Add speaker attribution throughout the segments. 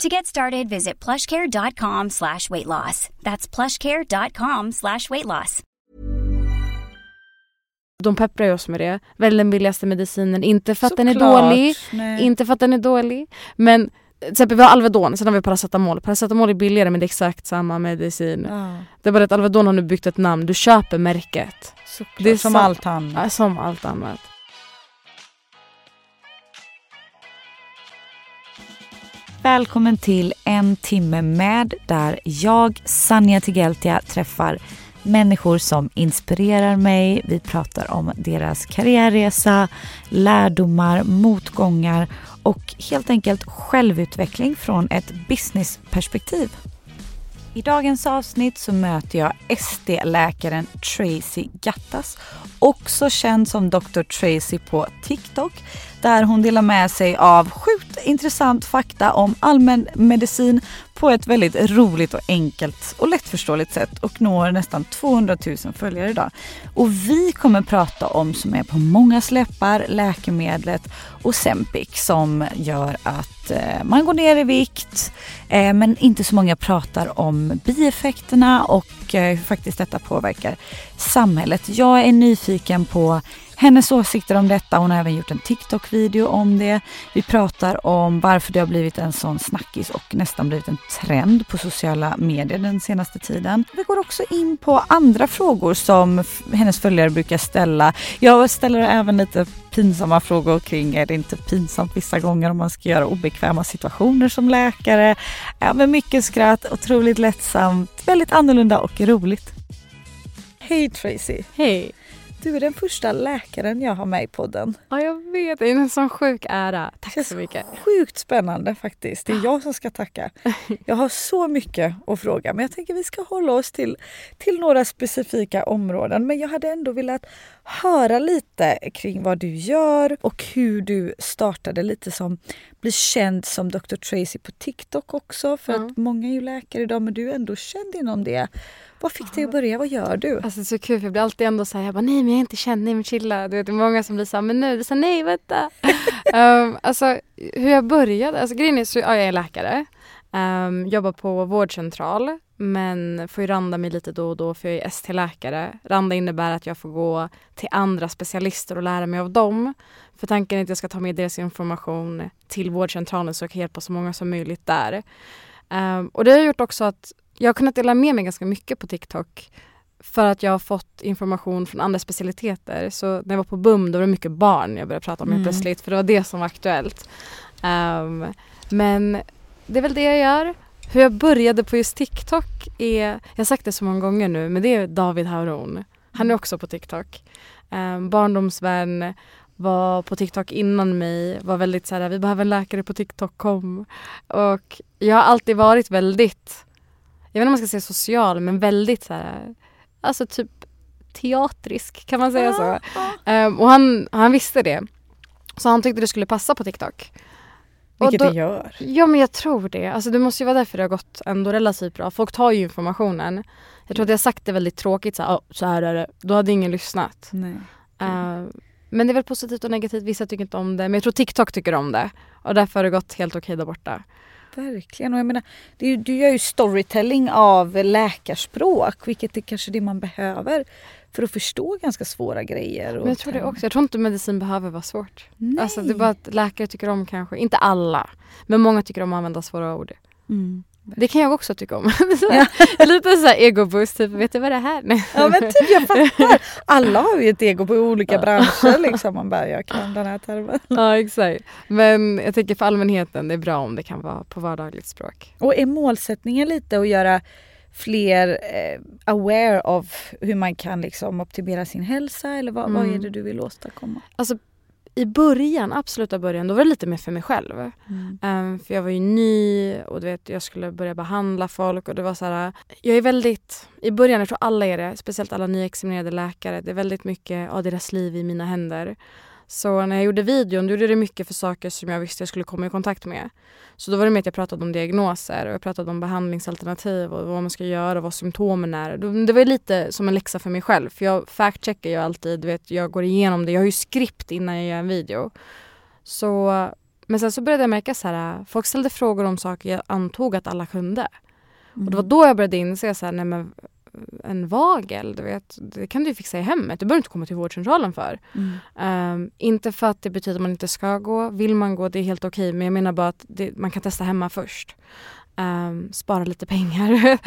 Speaker 1: To get started, visit plushcare.com slash weight loss. That's plushcare.com slash weight loss.
Speaker 2: De pepprar ju oss med det. Välj den billigaste medicinen. Inte för att den är
Speaker 3: Såklart,
Speaker 2: dålig.
Speaker 3: nej.
Speaker 2: Inte för att den är dålig. Men till exempel vi har Alvedon, sen har vi paracetamol. Paracetamol är billigare men det är exakt samma medicin.
Speaker 3: Ja,
Speaker 2: Det är bara att Alvedon har nu byggt ett namn. Du köper märket.
Speaker 3: såklart.
Speaker 2: Det är
Speaker 3: som
Speaker 2: sant.
Speaker 3: allt annat.
Speaker 2: Ja, Som allt annat.
Speaker 3: Välkommen till en timme med där jag, Sanja Tigeltia, träffar människor som inspirerar mig. Vi pratar om deras karriärresa, lärdomar, motgångar och helt enkelt självutveckling från ett businessperspektiv. I dagens avsnitt så möter jag SD-läkaren Tracy Gattas, också känd som Dr. Tracy på TikTok, där hon delar med sig av sjukt intressant fakta om allmän medicin på ett väldigt roligt och enkelt och lättförståeligt sätt och når nästan 200 000 följare idag. Och vi kommer prata om, som är på många släppar, läkemedlet Ozempic som gör att eh, man går ner i vikt eh, men inte så många pratar om bieffekterna och eh, hur faktiskt detta påverkar samhället. Jag är nyfiken på hennes åsikter om detta. Hon har även gjort en TikTok-video om det. Vi pratar om varför det har blivit en sån snackis och nästan blivit en trend på sociala medier den senaste tiden. Vi går också in på andra frågor som hennes följare brukar ställa. Jag ställer även lite pinsamma frågor kring är det inte pinsamt vissa gånger om man ska göra obekväma situationer som läkare. Ja, men mycket skratt, otroligt lättsamt, väldigt annorlunda och roligt. Hej Tracy!
Speaker 2: Hej!
Speaker 3: Du är den första läkaren jag har med i podden.
Speaker 2: Ja jag vet, det är en sån sjuk ära. Tack
Speaker 3: Känns
Speaker 2: så mycket.
Speaker 3: Sjukt spännande faktiskt. Det är jag som ska tacka. Jag har så mycket att fråga men jag tänker vi ska hålla oss till, till några specifika områden. Men jag hade ändå velat höra lite kring vad du gör och hur du startade lite som blir känd som Dr. Tracy på TikTok också. För
Speaker 2: Ja.
Speaker 3: att många är ju läkare idag men du är ändå känd inom det. Vad fick dig att börja? Vad gör du?
Speaker 2: Alltså det är så kul för jag blir alltid ändå såhär, jag bara nej men jag är inte känd, nej men chilla. Du vet det är många som blir såhär, men nu, det är så här, nej vänta. um, alltså hur jag började, alltså grejen är så, ja jag är läkare. Um, jobbar på vårdcentral men får ju randa mig lite då och då för jag är ST-läkare. Randa innebär att jag får gå till andra specialister och lära mig av dem. För tanken är att jag ska ta med deras information till vårdcentralen så jag kan hjälpa så många som möjligt där. Um, och det har gjort också att jag har kunnat dela med mig ganska mycket på TikTok för att jag har fått information från andra specialiteter. Så när jag var på BUM då var det mycket barn jag började prata om
Speaker 3: Mm.
Speaker 2: plötsligt för det var det som var aktuellt. Ehm, men det är väl det jag gör. Hur jag började på just TikTok är, jag har sagt det så många gånger nu, men det är David Hauron. Han är också på TikTok. Um, barndomsvän, var på TikTok innan mig, var väldigt så här, vi behöver en läkare på TikTok, kom. Och jag har alltid varit väldigt, jag vet inte om man ska säga social, men väldigt så här, alltså typ teatrisk, kan man säga så? Ehm, och han, han visste det. Så han tyckte det skulle passa på TikTok.
Speaker 3: Vilket
Speaker 2: då-
Speaker 3: det gör.
Speaker 2: Ja men jag tror det. Alltså det måste ju vara därför det har gått ändå relativt bra. Folk tar ju informationen. Jag tror att jag sagt det väldigt tråkigt så här, "Åh, så här är det. Då hade ingen lyssnat.
Speaker 3: Nej.
Speaker 2: Eh, men det är väl positivt och negativt. Vissa tycker inte om det. Men jag tror TikTok tycker om det. Och därför har det gått helt okej där borta.
Speaker 3: Verkligen. Och jag menar, det är, ju- du gör ju storytelling av läkarspråk, vilket är kanske det man behöver för att förstå ganska svåra grejer.
Speaker 2: Men jag tror det också. Jag tror inte medicin behöver vara svårt.
Speaker 3: Nej.
Speaker 2: Alltså det är bara att läkare tycker om kanske, inte alla, men många tycker om att använda svåra ord.
Speaker 3: Mm.
Speaker 2: Det kan jag också tycka om.
Speaker 3: Ja.
Speaker 2: Lite så här egoboost, typ vet du vad det här är?
Speaker 3: Ja men typ jag fattar. Alla har ju ett ego på olika branscher liksom. Man bara, jag kan den här termen.
Speaker 2: Ja exakt. Men jag tänker för allmänheten, det är bra om det kan vara på vardagligt språk.
Speaker 3: Och är målsättningen lite att göra fler eh, aware av hur man kan liksom optimera sin hälsa eller vad, vad är
Speaker 2: Mm.
Speaker 3: det du vill åstadkomma?
Speaker 2: Alltså i början, absoluta början, då var det lite mer för mig själv.
Speaker 3: Mm.
Speaker 2: Um, för jag var ju ny och du vet, jag skulle börja behandla folk och det var så här, Jag är väldigt, i början, jag tror alla är det, speciellt alla nyexaminerade läkare, det är väldigt mycket av deras liv i mina händer. Så när jag gjorde videon då gjorde det mycket för saker som jag visste jag skulle komma i kontakt med. Så då var det mer att jag pratade om diagnoser och jag pratade om behandlingsalternativ och vad man ska göra och vad symptomen är. Det var lite som en läxa för mig själv för jag fact-checkar ju alltid, vet, jag går igenom det. Jag har ju skript innan jag gör en video. Så, men sen så började jag märka så här, folk ställde frågor om saker jag antog att alla kunde. Och det var då jag började inse så här, nej men en vagel, du vet, det kan du fixa i hemmet. Du behöver inte komma till vårdcentralen för.
Speaker 3: Mm.
Speaker 2: Um, inte för att det betyder att man inte ska gå. Vill man gå, det är helt okej. Men jag menar bara att det, man kan testa hemma först. Um, spara lite pengar.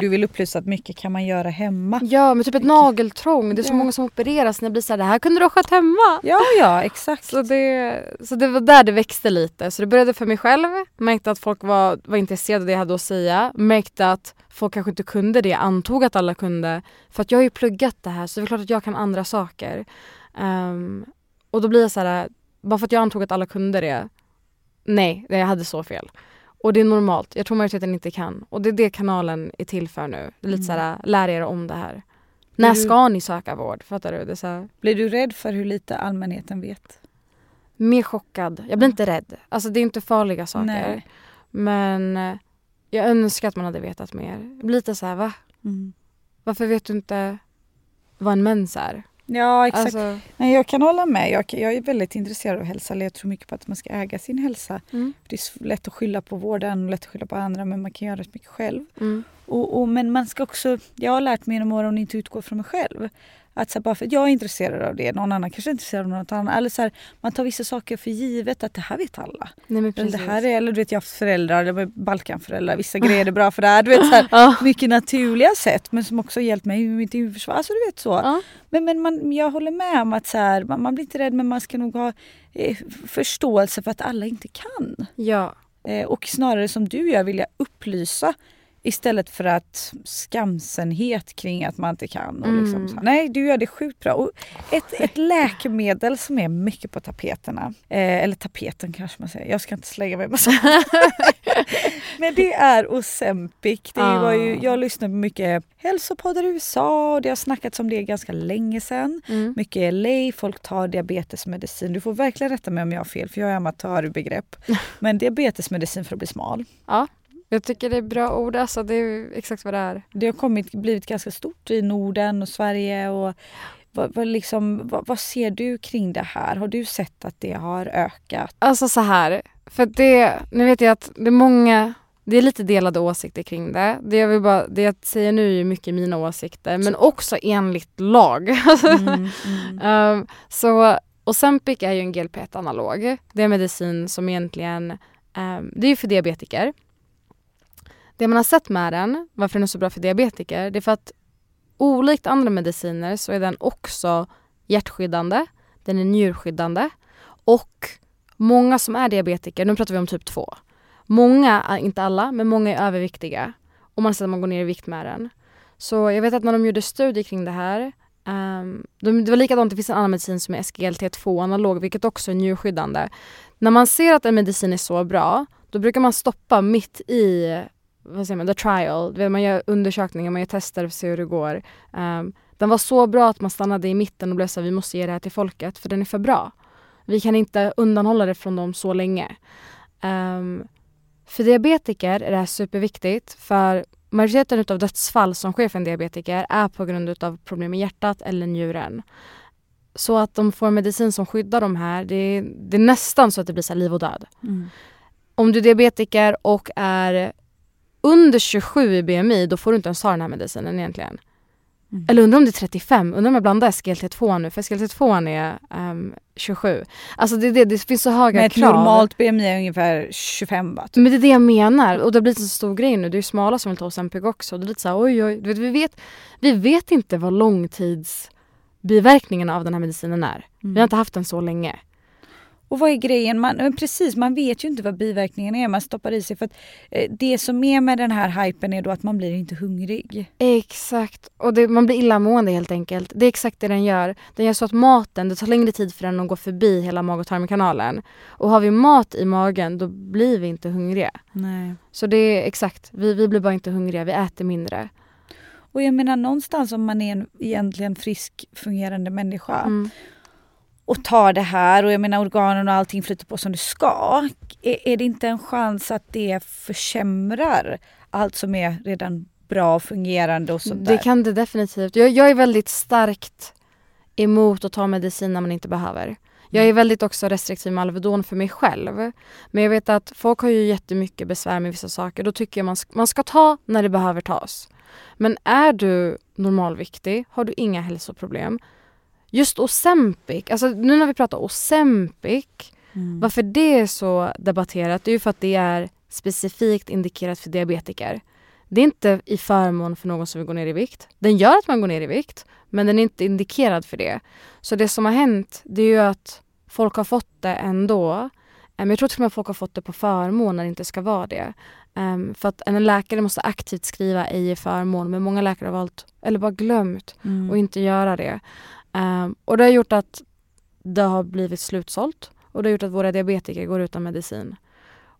Speaker 3: Du vill upplysa att mycket kan man göra hemma.
Speaker 2: ja, men typ ett nageltrång. Det är så
Speaker 3: Ja.
Speaker 2: många som opereras när jag blir så här, det här kunde du ha skött hemma.
Speaker 3: Ja, ja, exakt.
Speaker 2: Så det, så det var där det växte lite. Så det började för mig själv. Märkte att folk var, var intresserade av det jag hade att säga. Märkte att folk kanske inte kunde det. Antog att alla kunde. För att jag har ju pluggat det här så det är klart att jag kan andra saker. Ehm, och då blir jag så här, bara för att jag antog att alla kunde det. Nej, jag hade så fel. Och det är normalt. Jag tror majoriteten inte kan. Och det är det kanalen är till för nu. Det är lite
Speaker 3: Mm.
Speaker 2: så här, lär er om det här. När ska ni söka vård? Fattar du? Det så här,
Speaker 3: Blir du rädd för hur lite allmänheten vet?
Speaker 2: mer chockad. Jag blir inte rädd. Alltså det är inte farliga saker.
Speaker 3: Nej.
Speaker 2: Men eh, jag önskar att man hade vetat mer. Lite så här, va?
Speaker 3: Mm.
Speaker 2: Varför vet du inte vad en mens är?
Speaker 3: Ja, exakt.
Speaker 2: Alltså,
Speaker 3: Nej, jag kan hålla med. Jag, jag är väldigt intresserad av hälsa. Jag tror mycket på att man ska äga sin hälsa.
Speaker 2: mm,
Speaker 3: Det är lätt att skylla på vården och lätt att skylla på andra men man kan göra så mycket själv.
Speaker 2: mm,
Speaker 3: Och, och, men man ska också, jag har lärt mig genom åren att inte utgå från mig själv. Att så här, bara för att jag är intresserad av det, någon annan kanske är intresserad av något annat. Eller så här, man tar vissa saker för givet att det här vet alla.
Speaker 2: nej men
Speaker 3: Eller,
Speaker 2: precis.
Speaker 3: det här är, eller du vet jag har haft föräldrar, var Balkanföräldrar, vissa grejer är bra för det här. Du vet så här,
Speaker 2: Ja.
Speaker 3: mycket naturliga sätt men som också hjälpt mig i mitt immunförsvar. Alltså du vet så.
Speaker 2: Ja.
Speaker 3: Men, men man, jag håller med om att så här, man, man blir inte rädd men man ska nog ha eh, förståelse för att alla inte kan.
Speaker 2: ja.
Speaker 3: Eh, och snarare som du gör vilja upplysa istället för att skamsenhet kring att man inte kan. Och liksom
Speaker 2: Mm.
Speaker 3: så. Nej, du gör det sjukt bra. Och ett, ett läkemedel som är mycket på tapeterna, eh, eller tapeten kanske man säger, jag ska inte slänga mig med sånt. Men det är Ozempic. Det
Speaker 2: Ah.
Speaker 3: var ju, jag lyssnar på mycket hälsopoddar i USA och det har snackats om det ganska länge sedan.
Speaker 2: Mm.
Speaker 3: Mycket LA, folk tar diabetesmedicin. Du får verkligen rätta mig om jag har fel för jag är amatör i begrepp. Men diabetesmedicin för att bli smal.
Speaker 2: Jag tycker det är bra ord alltså. Det är exakt vad det är.
Speaker 3: Det har kommit, blivit ganska stort i Norden och Sverige. Och vad, vad, liksom, vad, vad ser du kring det här? Har du sett att det har ökat?
Speaker 2: Alltså så här. För det, nu vet jag att det är många det är lite delade åsikter kring det. Det jag, vill bara, det jag säger nu är ju mycket mina åsikter men också enligt lag.
Speaker 3: Mm, mm.
Speaker 2: Um, så Ozempic är ju en GLP-1-analog. Det är en medicin som egentligen, um, det är ju för diabetiker. Det man har sett med den, varför den är så bra för diabetiker, det är för att olikt andra mediciner så är den också hjärtskyddande, den är njurskyddande och många som är diabetiker, nu pratar vi om typ 2, många, inte alla, men många är överviktiga och man ser att man går ner i vikt med den. Så jag vet att när de gjorde studier kring det här Um, de, det var likadant, det finns en annan medicin som är SGLT2 analog vilket också är njurskyddande. När man ser att en medicin är så bra då brukar man stoppa mitt i vad säger man, the trial. Man gör undersökningar, man gör tester för att se hur det går. Um, den var så bra att man stannade i mitten och blev så här, vi måste ge det här till folket för den är för bra. Vi kan inte undanhålla det från dem så länge. Um, för diabetiker är det här superviktigt för majoriteten av dödsfall som sker för en diabetiker är på grund av problem med hjärtat eller njuren. Så att de får medicin som skyddar de här, det är, det är nästan så att det blir så liv och död.
Speaker 3: Mm.
Speaker 2: Om du är diabetiker och är under 27 i BMI, då får du inte ens ta den här medicinen egentligen.
Speaker 3: Mm.
Speaker 2: Eller undrar om det är 35, undrar om jag blandar SGLT2 nu, för SGLT2 är ehm, 27. Alltså det, det, det finns så höga
Speaker 3: Men ett
Speaker 2: krav.
Speaker 3: normalt BMI är ungefär 25 va? typ.
Speaker 2: Men det är det jag menar och det har blivit en så stor grej nu. Det är ju smala som vill ta Ozempic också. Det är lite såhär oj oj. Du vet, vi, vet, vi vet inte vad långtidsbiverkningarna av den här medicinen är. Vi har inte haft den så länge.
Speaker 3: Och vad är grejen? Man, precis, man vet ju inte vad biverkningen är man stoppar i sig. För att, eh, det som är med den här hypen är då att man blir inte hungrig.
Speaker 2: Exakt. Och det, man blir illamående helt enkelt. Det är exakt det den gör. Den gör så att maten, det tar längre tid för den att gå förbi hela mag och tarmkanalen. Och har vi mat i magen då blir vi inte hungriga.
Speaker 3: Nej.
Speaker 2: Så det är exakt, vi, vi blir bara inte hungriga, vi äter mindre.
Speaker 3: Och jag menar någonstans om man är en egentligen frisk fungerande människa
Speaker 2: Mm.
Speaker 3: Och tar det här och jag menar organen och allting flyter på som det ska. Är, är det inte en chans att det försämrar allt som är redan bra och fungerande och sånt där?
Speaker 2: Det kan det definitivt. Jag, jag är väldigt starkt emot att ta medicin när man inte behöver. Jag är väldigt också restriktiv med Alvedon för mig själv. Men jag vet att folk har ju jättemycket besvär med vissa saker. Då tycker jag man man ska ta när det behöver tas. Men är du normalviktig, har du inga hälsoproblem. Just Ozempic, alltså nu när vi pratar Ozempic,
Speaker 3: Mm.
Speaker 2: varför det är så debatterat, det är ju för att det är specifikt indikerat för diabetiker. Det är inte i förmån för någon som vill gå ner i vikt. Den gör att man går ner i vikt, men den är inte indikerad för det. Så det som har hänt, det är ju att folk har fått det ändå. Men jag tror till och med att folk har fått det på förmån när det inte ska vara det. Ehm, för att en läkare måste aktivt skriva ej i förmån, men många läkare har valt, eller bara glömt,
Speaker 3: Mm.
Speaker 2: och inte göra det. Ehm, och det har gjort att det har blivit slutsålt och det har gjort att våra diabetiker går utan medicin.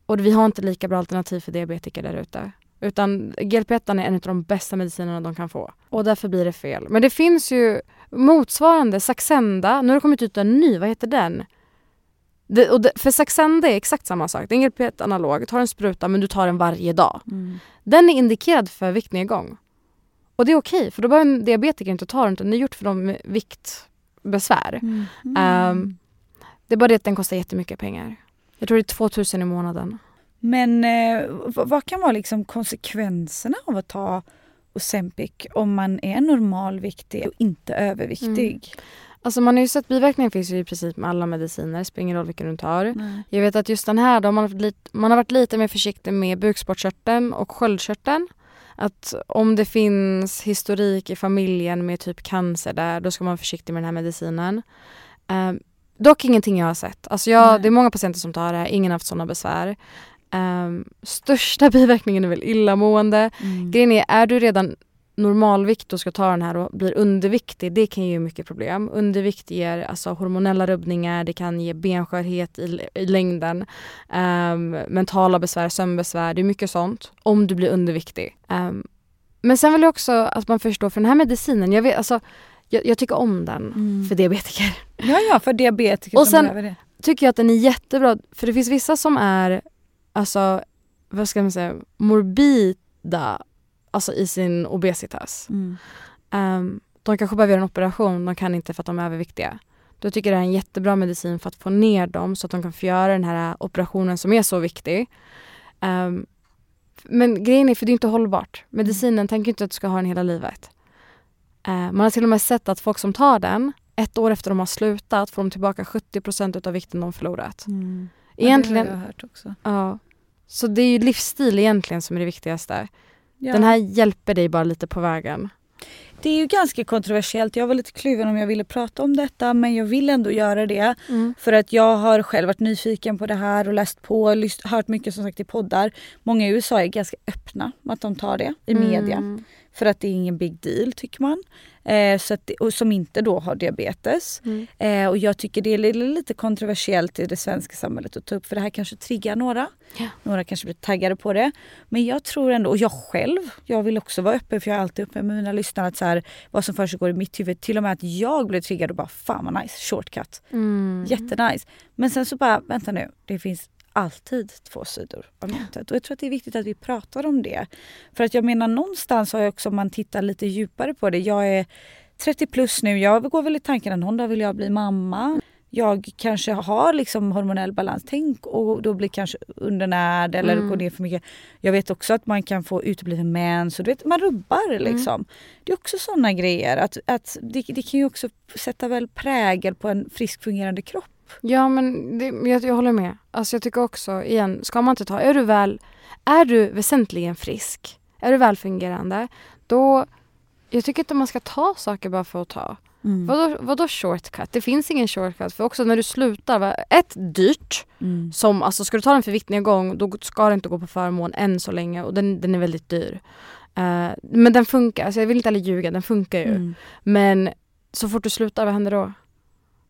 Speaker 2: Och vi har inte lika bra alternativ för diabetiker där ute. Utan GLP-1 är en av de bästa medicinerna de kan få. Och därför blir det fel. Men det finns ju motsvarande, Saxenda, nu har det kommit ut en ny, vad heter den? Det, och det, för Saxenda är exakt samma sak, det är en GLP-1-analog, du tar en spruta men du tar den varje dag.
Speaker 3: Mm.
Speaker 2: Den är indikerad för viktnedgång. Och det är okej, för då behöver en diabetiker inte ta den, utan det är gjort för dem med viktbesvär.
Speaker 3: Mm.
Speaker 2: Ehm, det är bara det att den kostar jättemycket pengar. Jag tror det är 2000 i månaden.
Speaker 3: Men eh, vad, kan vara liksom konsekvenserna av att ta Ozempic om man är normalviktig och inte överviktig?
Speaker 2: Alltså man har ju sett biverkningar finns ju i princip med alla mediciner, spelar ingen roll vilken du tar.
Speaker 3: Nej.
Speaker 2: Jag vet att just den här, då har man, haft lite, man har varit lite mer försiktig med bukspottkörteln och sköldkörteln. Att om det finns historik i familjen med typ cancer där, då ska man vara försiktig med den här medicinen. Um, dock ingenting jag har sett. Alltså jag, det är många patienter som tar det här, ingen har haft sådana besvär. Ehm, största biverkningen är väl illamående.
Speaker 3: Mm.
Speaker 2: Grejen är, är du redan normalvikt och ska ta den här och blir underviktig, det kan ge mycket problem. Undervikt ger alltså hormonella rubbningar, det kan ge benskörhet i, i längden, ehm, mentala besvär, sömnbesvär, det är mycket sånt. Om du blir underviktig. Ehm, men sen vill jag också att man förstår, för den här medicinen, jag, vet, alltså, jag, jag tycker om den
Speaker 3: Mm.
Speaker 2: för diabetiker.
Speaker 3: Ja, ja, för diabetiker
Speaker 2: Och
Speaker 3: som
Speaker 2: sen-
Speaker 3: behöver det.
Speaker 2: Tycker jag att den är jättebra, för det finns vissa som är, alltså, vad ska man säga, morbida, alltså i sin obesitas.
Speaker 3: Mm.
Speaker 2: Ehm, de kanske behöver göra en operation, de kan inte för att de är överviktiga. Då tycker jag det är en jättebra medicin för att få ner dem så att de kan få göra den här operationen som är så viktig. Ehm, men grejen är, för det är inte hållbart. Medicinen tänker inte att du ska ha den hela livet. Ehm, man har till och med sett att folk som tar den, ett år efter de har slutat får de tillbaka 70% av vikten de förlorat.
Speaker 3: Mm.
Speaker 2: Egentligen,
Speaker 3: Ja, det har jag hört också.
Speaker 2: ja. Så det är ju livsstil egentligen som är det viktigaste.
Speaker 3: Ja.
Speaker 2: Den här hjälper dig bara lite på vägen.
Speaker 3: Det är ju ganska kontroversiellt. Jag var lite kluven om jag ville prata om detta men jag vill ändå göra det. För att jag har själv varit nyfiken på det här och läst på och hört mycket som sagt i poddar. Många i USA är ganska öppna med att de tar det i media.
Speaker 2: Mm.
Speaker 3: För att det är ingen big deal tycker man. Eh, så att och som inte då har diabetes.
Speaker 2: Mm.
Speaker 3: Eh, och jag tycker det är li- lite kontroversiellt i det svenska samhället att ta upp för det här kanske triggar några.
Speaker 2: Ja.
Speaker 3: Några kanske blir taggade på det. Men jag tror ändå, och jag själv, jag vill också vara öppen för jag är alltid öppen med mina lyssnare att så här, vad som försiggår i mitt huvud. Till och med att jag blev triggad och bara fan vad nice, shortcut.
Speaker 2: Mm.
Speaker 3: Jättenice. Men sen så bara, vänta nu, det finns alltid två sidor av myntet. Och jag tror att det är viktigt att vi pratar om det. För att jag menar någonstans har jag också, om man tittar lite djupare på det, jag är 30 plus nu, jag går väl i tanken att någon dag vill jag bli mamma. Jag kanske har liksom hormonell balans, tänk och då blir kanske undernärd eller
Speaker 2: Mm.
Speaker 3: går ner för mycket. Jag vet också att man kan få utebliven mens och du vet, man rubbar liksom. Det är också sådana grejer. Att, att det, det kan ju också sätta väl prägel på en frisk fungerande kropp.
Speaker 2: Ja men det, jag, jag håller med. Alltså jag tycker också, igen, ska man inte ta, är du väl, är du väsentligen frisk, är du välfungerande, då, jag tycker inte man ska ta saker bara för att ta.
Speaker 3: Mm.
Speaker 2: Vadå, vadå shortcut? Det finns ingen shortcut. För också när du slutar, va? ett dyrt.
Speaker 3: Mm.
Speaker 2: Som, alltså ska du ta en förvittnedgång då ska du inte gå på förmån än så länge och den, den är väldigt dyr. Eh, men den funkar, alltså jag vill inte heller ljuga, den funkar ju.
Speaker 3: Mm.
Speaker 2: Men så fort du slutar, vad händer då?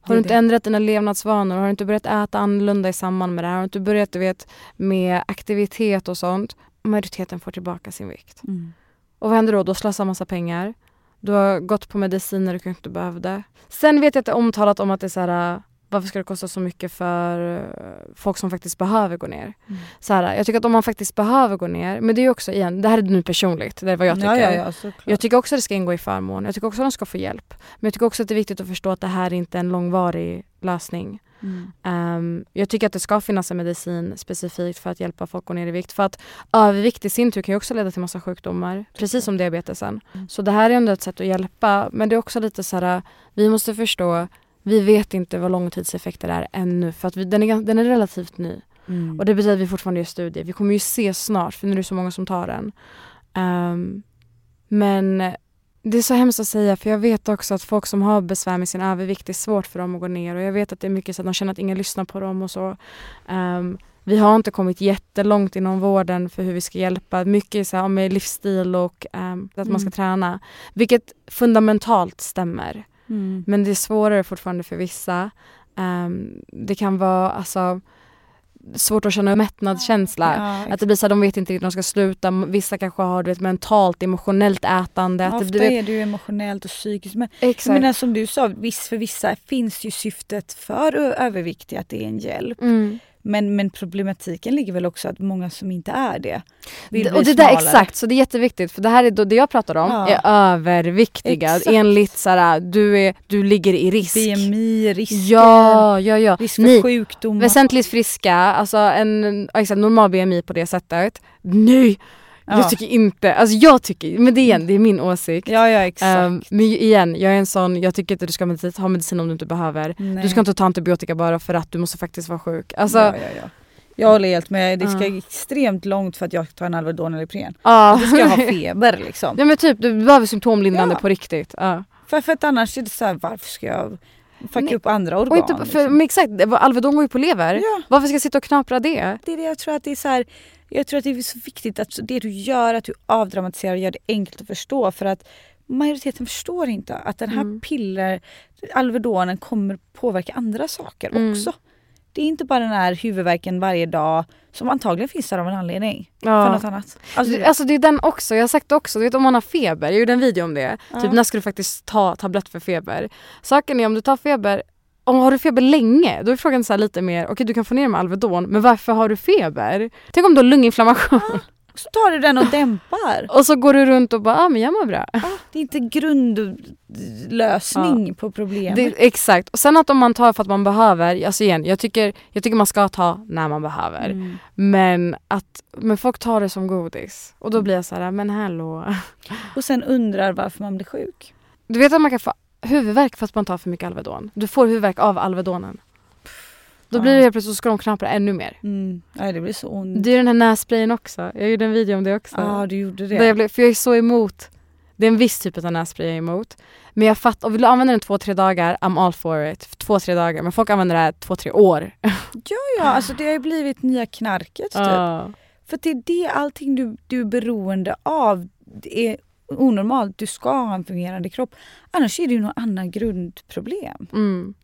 Speaker 2: Har du inte ändrat dina levnadsvanor? Har du inte börjat äta annorlunda i samband med det här? Har du inte börjat du vet, med aktivitet och sånt? Majoriteten får tillbaka sin vikt.
Speaker 3: Mm.
Speaker 2: Och vad händer då? Du har slösat massa pengar. Du har gått på mediciner du kanske inte behövde. Sen vet jag att det är omtalat om att det är så här, äh, varför ska det kosta så mycket för äh, folk som faktiskt behöver gå ner?
Speaker 3: Mm.
Speaker 2: Så här, jag tycker att om man faktiskt behöver gå ner, men det är också igen, det här är nu personligt, det är vad jag tycker.
Speaker 3: Ja, ja, ja.
Speaker 2: Jag tycker också att det ska ingå i förmån. Jag tycker också att de ska få hjälp. Men jag tycker också att det är viktigt att förstå att det här är inte en långvarig lösning.
Speaker 3: Mm.
Speaker 2: Ehm, jag tycker att det ska finnas en medicin specifikt för att hjälpa folk att gå ner i vikt. För att övervikt i sin tur kan ju också leda till massa sjukdomar. Precis som diabetesen.
Speaker 3: Mm.
Speaker 2: Så det här är ändå ett sätt att hjälpa. Men det är också lite så här, vi måste förstå, vi vet inte vad långtidseffekter är ännu. För att vi, den, är, den är relativt ny.
Speaker 3: Mm.
Speaker 2: Och det betyder att vi fortfarande gör studier. Vi kommer ju se snart, för nu är det så många som tar den. Ehm, men det är så hemskt att säga, för jag vet också att folk som har besvär med sin övervikt, det är svårt för dem att gå ner. Och jag vet att det är mycket så att de känner att ingen lyssnar på dem och så. Ehm, vi har inte kommit jättelångt inom vården för hur vi ska hjälpa. Mycket så här, med livsstil och ehm, att man ska
Speaker 3: Mm.
Speaker 2: träna. Vilket fundamentalt stämmer.
Speaker 3: Mm.
Speaker 2: Men det är svårare fortfarande för vissa. Ehm, det kan vara alltså, svårt att känna mättnadskänsla.
Speaker 3: Ja,
Speaker 2: Att det blir så här, de vet inte riktigt när de ska sluta. Vissa kanske har du vet, mentalt, emotionellt ätande. Att
Speaker 3: Ofta
Speaker 2: det, vet,
Speaker 3: är det ju emotionellt och psykiskt. Men
Speaker 2: exakt.
Speaker 3: menar, som du sa, viss, för vissa finns ju syftet för överviktiga att det är en hjälp.
Speaker 2: Mm.
Speaker 3: Men, men problematiken ligger väl också att många som inte är det vill
Speaker 2: Det-
Speaker 3: bli
Speaker 2: och det där
Speaker 3: smalare.
Speaker 2: exakt, så det är jätteviktigt. För det här är då, det jag pratar om
Speaker 3: Ja.
Speaker 2: är överviktiga.
Speaker 3: Exakt.
Speaker 2: Enligt så här, du, är, du ligger i risk.
Speaker 3: BMI, risker,
Speaker 2: Ja, ja, ja.
Speaker 3: risk för
Speaker 2: Ni,
Speaker 3: sjukdomar.
Speaker 2: väsentligt friska, alltså en exakt, normal BMI på det sättet. Nej!
Speaker 3: Ja.
Speaker 2: Jag tycker inte, alltså jag tycker, men det är igen, det är min åsikt.
Speaker 3: Ja, ja exakt.
Speaker 2: Um, men igen, jag är en sån, jag tycker inte du ska medicin, ha medicin om du inte behöver.
Speaker 3: Nej.
Speaker 2: Du ska inte ta antibiotika bara för att du måste faktiskt vara sjuk. Alltså,
Speaker 3: ja, ja, ja. Jag håller helt med. Det ska
Speaker 2: Ja.
Speaker 3: extremt långt för att jag tar en Alvedon eller Ipren.
Speaker 2: ja.
Speaker 3: Då ska jag ha feber liksom.
Speaker 2: ja men typ, du behöver symptomlindrande
Speaker 3: Ja.
Speaker 2: på riktigt. Ja.
Speaker 3: För, för att annars är det så här, varför ska jag fucka
Speaker 2: Nej.
Speaker 3: upp andra organ?
Speaker 2: Och inte, för,
Speaker 3: liksom?
Speaker 2: exakt, Alvedon går ju på lever.
Speaker 3: Ja,
Speaker 2: Varför ska jag sitta och knapra det?
Speaker 3: det är det jag tror att det är så här, Jag tror att det är så viktigt att det du gör, att du avdramatiserar och gör det enkelt att förstå. För att majoriteten förstår inte att den här
Speaker 2: Mm.
Speaker 3: piller, Alvedonen kommer påverka andra saker
Speaker 2: Mm.
Speaker 3: också. Det är inte bara den här huvudvärken varje dag som antagligen finns där av en anledning. För
Speaker 2: Ja.
Speaker 3: något annat. Alltså,
Speaker 2: Alltså, alltså det är den också, jag har sagt det också, du vet om man har feber, jag gjorde en video om det.
Speaker 3: Ja.
Speaker 2: Typ när ska du faktiskt ta tablett för feber? Saken är om du tar feber, om har du feber länge, då är frågan så lite mer, okej du kan få ner det med Alvedon, men varför har du feber? Tänk om du har lunginflammation
Speaker 3: så tar du den och dämpar.
Speaker 2: och så går du runt och bara, ah men jag mår bra.
Speaker 3: Ah, det är inte grundlösning på problemet.
Speaker 2: Exakt, och sen att om man tar för att man behöver, alltså igen, jag tycker, jag tycker man ska ta när man behöver.
Speaker 3: Mm.
Speaker 2: Men att men folk tar det som godis och då blir jag så här, men hallå.
Speaker 3: Och sen undrar varför man blir sjuk.
Speaker 2: Du vet att man kan få huvudvärk fast man tar för mycket Alvedon. Du får huvudvärk av Alvedonen. Då
Speaker 3: Ja.
Speaker 2: blir det helt plötsligt så ska de knapra ännu mer.
Speaker 3: Mm. Nej, det blir så ont.
Speaker 2: Det är den här nässprayen också. Jag gjorde en video om det också.
Speaker 3: Ja, du gjorde
Speaker 2: Där
Speaker 3: det.
Speaker 2: jag blev, för jag är så emot. Det är en viss typ av nässpray jag är emot. Men jag fattar, och vill du använda den två, tre dagar, I'm all for it. Två, tre dagar. Men folk använder det här två, tre år.
Speaker 3: Ja, alltså det har ju blivit nya knarket. Typ.
Speaker 2: Ja.
Speaker 3: För det är det allting du, du är beroende av. Det är onormalt. Du ska ha en fungerande kropp. Annars är det ju någon annan grundproblem.
Speaker 2: Mm.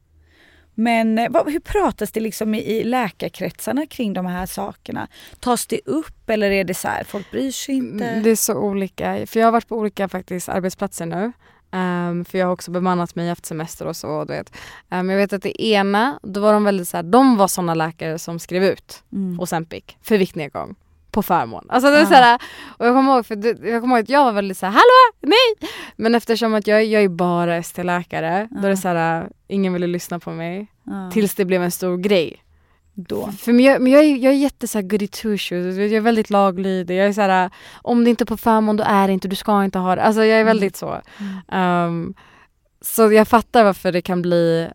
Speaker 3: Men eh, vad, hur pratas det liksom i, i läkarkretsarna kring de här sakerna? Tas det upp eller är det så här, folk bryr sig inte?
Speaker 2: Mm, Det är så olika. För jag har varit på olika faktiskt arbetsplatser nu. Ehm, för jag har också bemannat mig, haft semester och så. Du vet. Ehm, jag vet att det ena, då var de väldigt så här, de var sådana läkare som skrev ut
Speaker 3: Mm.
Speaker 2: Ozempic för viktnedgång på förmån. Alltså det är
Speaker 3: Ja.
Speaker 2: så här, och jag kommer ihåg, för det, jag kommer ihåg att jag var väldigt så här, hallå, nej! Men eftersom att jag, jag är bara ST-läkare, då är det så här, ingen ville lyssna på mig.
Speaker 3: Ja,
Speaker 2: Tills det blev en stor grej.
Speaker 3: då.
Speaker 2: För men jag, men jag, är, jag är jätte så här goody two shoes, jag är väldigt laglydig. Jag är så här, om det inte är på förmån då är det inte, du ska inte ha det. Alltså jag är väldigt så. Um, så jag fattar varför det kan bli,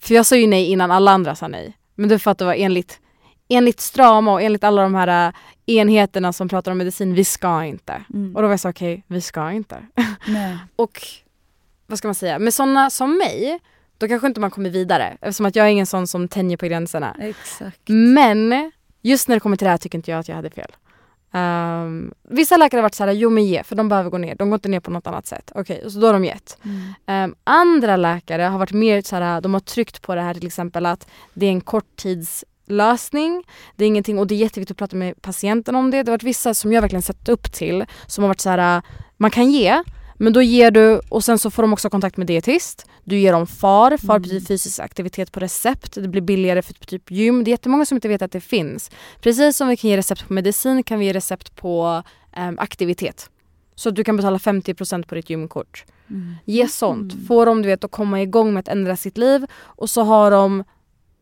Speaker 2: för jag sa ju nej innan alla andra sa nej. Men du fattar vad enligt, enligt Strama och enligt alla de här äh, enheterna som pratar om medicin, vi ska inte.
Speaker 3: Mm.
Speaker 2: Och då var jag så okej, vi ska inte. Och vad ska man säga, med sådana som mig, då kanske inte man kommer vidare eftersom att jag är ingen sån som tänjer på gränserna.
Speaker 3: Exakt.
Speaker 2: Men just när det kommer till det här tycker inte jag att jag hade fel. Um, vissa läkare har varit såhär, jo men ge, för de behöver gå ner. De går inte ner på något annat sätt. Okej, okay, så då har de gett. Mm. Um, andra läkare har varit mer såhär, de har tryckt på det här till exempel att det är en korttidslösning. Det är ingenting, och det är jätteviktigt att prata med patienten om det. Det har varit vissa som jag verkligen sett upp till som har varit så här: man kan ge men då ger du, och sen så får de också kontakt med dietist. Du ger dem FAR, FAR mm. betyder fysisk aktivitet på recept. Det blir billigare för typ gym. Det är jättemånga som inte vet att det finns. Precis som vi kan ge recept på medicin kan vi ge recept på um, aktivitet. Så att du kan betala 50% på ditt gymkort. Mm. Ge sånt. Mm. Få dem du vet, att komma igång med att ändra sitt liv. Och så har de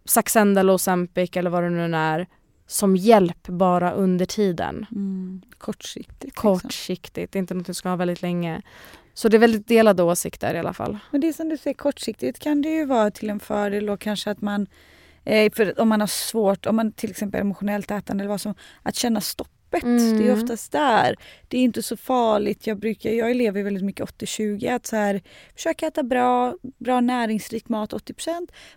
Speaker 2: Saxenda Ozempic eller vad det nu är som hjälp bara under tiden.
Speaker 3: Mm. Kortsiktigt. Liksom.
Speaker 2: Kortsiktigt, inte något som ska ha väldigt länge. Så det är väldigt delade åsikter i alla fall.
Speaker 3: Men det är som du säger, kortsiktigt kan det ju vara till en fördel och kanske att man eh, för om man har svårt, om man till exempel är emotionellt ätande eller vad som, att känna stopp öppet. Mm. Det är mm. oftast där. Det är inte så farligt. Jag, brukar, jag lever väldigt mycket 80-20. Att så här, försöka äta bra, bra näringsrik mat 80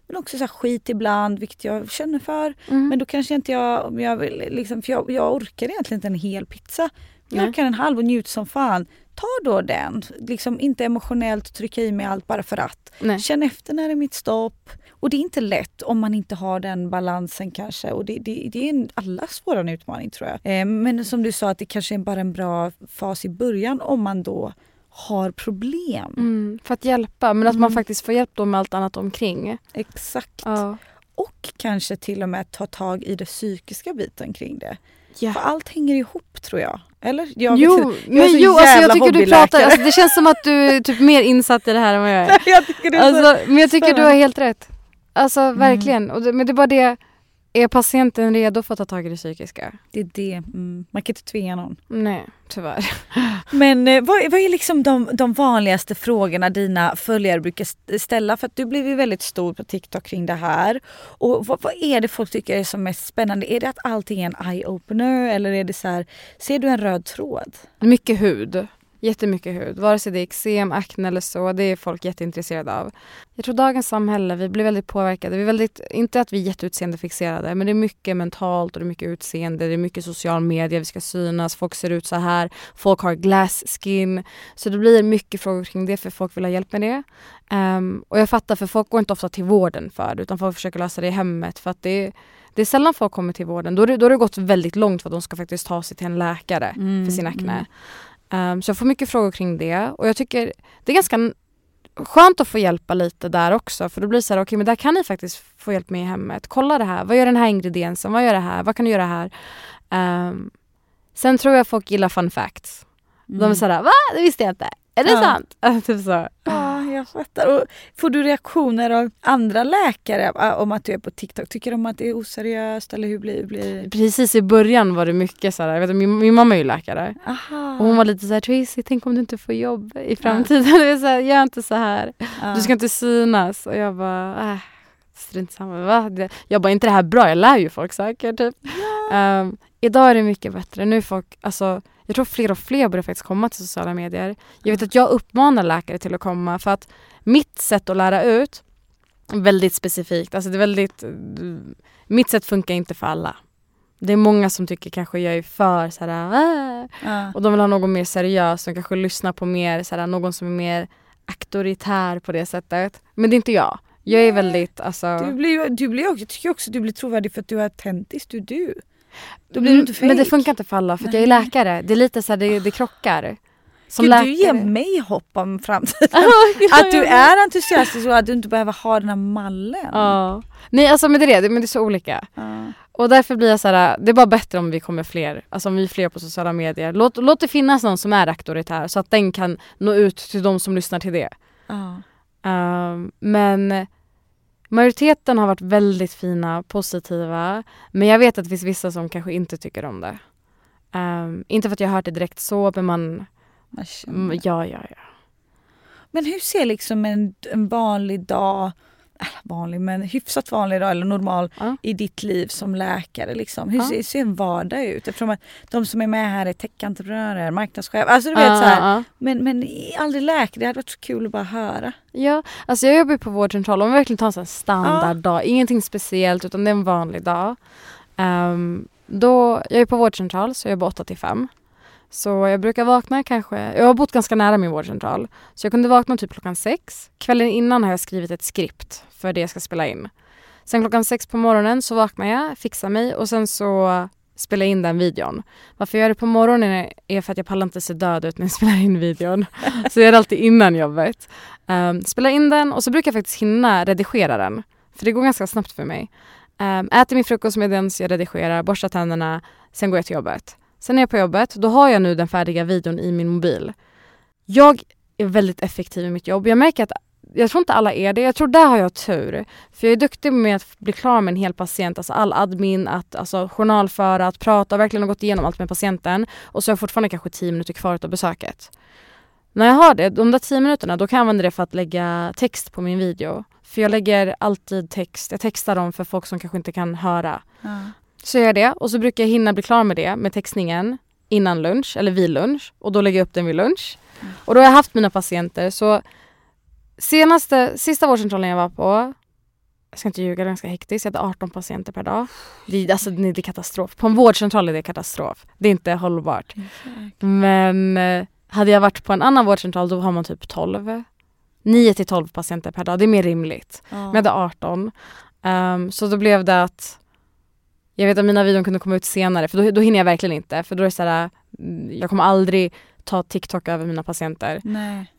Speaker 3: Men också så här, skit ibland, vilket jag känner för. Mm. Men då kanske inte jag, jag, liksom, för jag, jag orkar egentligen inte en hel pizza. Jag orkar en halv och njut som fan. Ta då den. Liksom inte emotionellt trycka i mig allt bara för att. Nej. Känn efter när det är mitt stopp. Och det är inte lätt om man inte har den balansen kanske. Och det, det, det är en allas våran utmaning tror jag. Eh, men som du sa att det kanske är bara en bra fas i början om man då har problem.
Speaker 2: Mm, för att hjälpa, men att mm. man faktiskt får hjälp då med allt annat omkring.
Speaker 3: Exakt. Ja. Och kanske till och med ta tag i det psykiska biten kring det. Ja. För allt hänger ihop tror jag. Eller? Jag
Speaker 2: jo, jag men jo alltså jag tycker du pratar, alltså, det känns som att du är typ mer insatt i det här än vad jag är.
Speaker 3: jag tycker det är
Speaker 2: alltså, så, men jag tycker så. du har helt rätt. Alltså mm. verkligen. Och det, men det är bara det, är patienten redo för att ta tag i det psykiska?
Speaker 3: Det är det. Mm. Man kan inte tvinga någon.
Speaker 2: Nej, tyvärr.
Speaker 3: Men eh, vad, vad, är liksom de, de, vanligaste frågorna dina följare brukar ställa? För att du blev ju väldigt stor på TikTok kring det här. Och vad, vad, är det folk tycker är som mest spännande? Är det att allting är en eye-opener eller är det så här, ser du en röd tråd?
Speaker 2: Mycket hud. Jättemycket hud, vare sig det är eksem, akne eller så. Det är folk jätteintresserade av. Jag tror dagens samhälle, vi blir väldigt påverkade. Vi är väldigt, inte att vi är jätteutseendefixerade, men det är mycket mentalt och det är mycket utseende. Det är mycket social media, vi ska synas, folk ser ut så här. Folk har glass skin. Så det blir mycket frågor kring det för folk vill ha hjälp med det. Um, och jag fattar, för folk går inte ofta till vården för det, utan folk försöker lösa det i hemmet för att det är det är sällan folk kommer till vården. Då har det, då har det gått väldigt långt för att de ska faktiskt ta sig till en läkare mm, för sin akne. Mm. Um, så jag får mycket frågor kring det och jag tycker det är ganska skönt att få hjälpa lite där också för då blir det så här, okej okay, men där kan ni faktiskt få hjälp med i hemmet. Kolla det här, vad gör den här ingrediensen, vad gör det här, vad kan du göra här? Um, sen tror jag folk gillar fun facts. Mm. De är såhär, va? Det visste jag inte. Är det ja. sant? typ så.
Speaker 3: Ja, jag fattar. Och får du reaktioner av andra läkare om att du är på TikTok? Tycker de att det är oseriöst eller hur blir det?
Speaker 2: Precis i början var det mycket så här, vet, min, min mamma är ju läkare. Aha. Och hon var lite så här, Tracy tänk om du inte får jobb i framtiden. Ja. Så här, gör inte så här. Ja. Du ska inte synas. Och jag bara, äh, strunt samma. Va? Jag bara, inte det här bra? Jag lär ju folk saker typ. Ja. Um, idag är det mycket bättre. Nu är folk, alltså jag tror fler och fler börjar faktiskt komma till sociala medier. Jag vet att jag uppmanar läkare till att komma för att mitt sätt att lära ut är väldigt specifikt. Alltså det är väldigt, mitt sätt funkar inte för alla. Det är många som tycker kanske jag är för såhär, äh. och de vill ha någon mer seriös, som kanske lyssnar på mer, såhär, någon som är mer auktoritär på det sättet. Men det är inte jag. Jag är väldigt alltså...
Speaker 3: Du blir, du blir, jag tycker också du blir trovärdig för att du är autentisk, du är du. Då blir du inte fake.
Speaker 2: Men det funkar inte för alla för jag är läkare. Det är lite så här, det, det krockar.
Speaker 3: Som Gud, du ger mig hopp om framtiden. att du är entusiastisk och att du inte behöver ha den här mallen.
Speaker 2: Ja. Nej alltså men det är det, men det är så olika. Ja. Och därför blir jag så här, det är bara bättre om vi kommer fler, alltså om vi är fler på sociala medier. Låt, låt det finnas någon som är auktoritär så att den kan nå ut till de som lyssnar till det.
Speaker 3: Ja.
Speaker 2: Um, men Majoriteten har varit väldigt fina, positiva. Men jag vet att det finns vissa som kanske inte tycker om det. Um, inte för att jag har hört det direkt så, men man... man ja, ja, ja.
Speaker 3: Men hur ser liksom en, en vanlig dag vanlig men hyfsat vanlig då, eller normal
Speaker 2: Ja.
Speaker 3: i ditt liv som läkare? Liksom? Hur
Speaker 2: Ja.
Speaker 3: ser, en vardag ut? Eftersom att de som är med här är techentreprenörer, marknadschefer. Alltså du vet
Speaker 2: Ja,
Speaker 3: så här. Men, men aldrig läkare, det hade varit så kul att bara höra.
Speaker 2: Ja, alltså jag jobbar på vårdcentral. Om vi verkligen tar en sån standarddag, ingenting speciellt utan det är en vanlig dag. Ehm, då, jag är på vårdcentral så jag jobbar 8 till 5. Så jag brukar vakna kanske, jag har bott ganska nära min vårdcentral. Så jag kunde vakna typ klockan sex. Kvällen innan har jag skrivit ett skript för det jag ska spela in. Sen klockan sex på morgonen så vaknar jag, fixar mig och sen så spelar jag in den videon. Varför jag gör det på morgonen är för att jag pallar inte se död ut när jag spelar in videon. Så jag gör det alltid innan jobbet. Um, spelar in den och så brukar jag faktiskt hinna redigera den. För det går ganska snabbt för mig. Um, äter min frukost medan jag redigerar, borstar tänderna, sen går jag till jobbet. Sen är jag på jobbet, då har jag nu den färdiga videon i min mobil. Jag är väldigt effektiv i mitt jobb. Jag märker att jag tror inte alla är det. Jag tror där har jag tur. För jag är duktig med att bli klar med en hel patient, alltså all admin, att alltså, journalföra, att prata, verkligen ha gått igenom allt med patienten. Och så har jag fortfarande kanske 10 minuter kvar av besöket. När jag har det, de där 10 minuterna, då kan jag använda det för att lägga text på min video. För jag lägger alltid text, jag textar dem för folk som kanske inte kan höra. Så gör jag det och så brukar jag hinna bli klar med det, med textningen, innan lunch eller vid lunch. Och då lägger jag upp den vid lunch. Och då har jag haft mina patienter så senaste, sista vårdcentralen jag var på, jag ska inte ljuga, det är ganska hektiskt, jag hade 18 patienter per dag. Det, alltså, det är katastrof. På en vårdcentral är det katastrof. Det är inte hållbart. Men eh, hade jag varit på en annan vårdcentral då har man typ 12. 9 till 12 patienter per dag, det är mer rimligt. Men jag hade 18. Ehm, så då blev det att jag vet att mina videor kunde komma ut senare för då, då hinner jag verkligen inte. För då är det såhär, mm, jag kommer aldrig ta TikTok över mina patienter.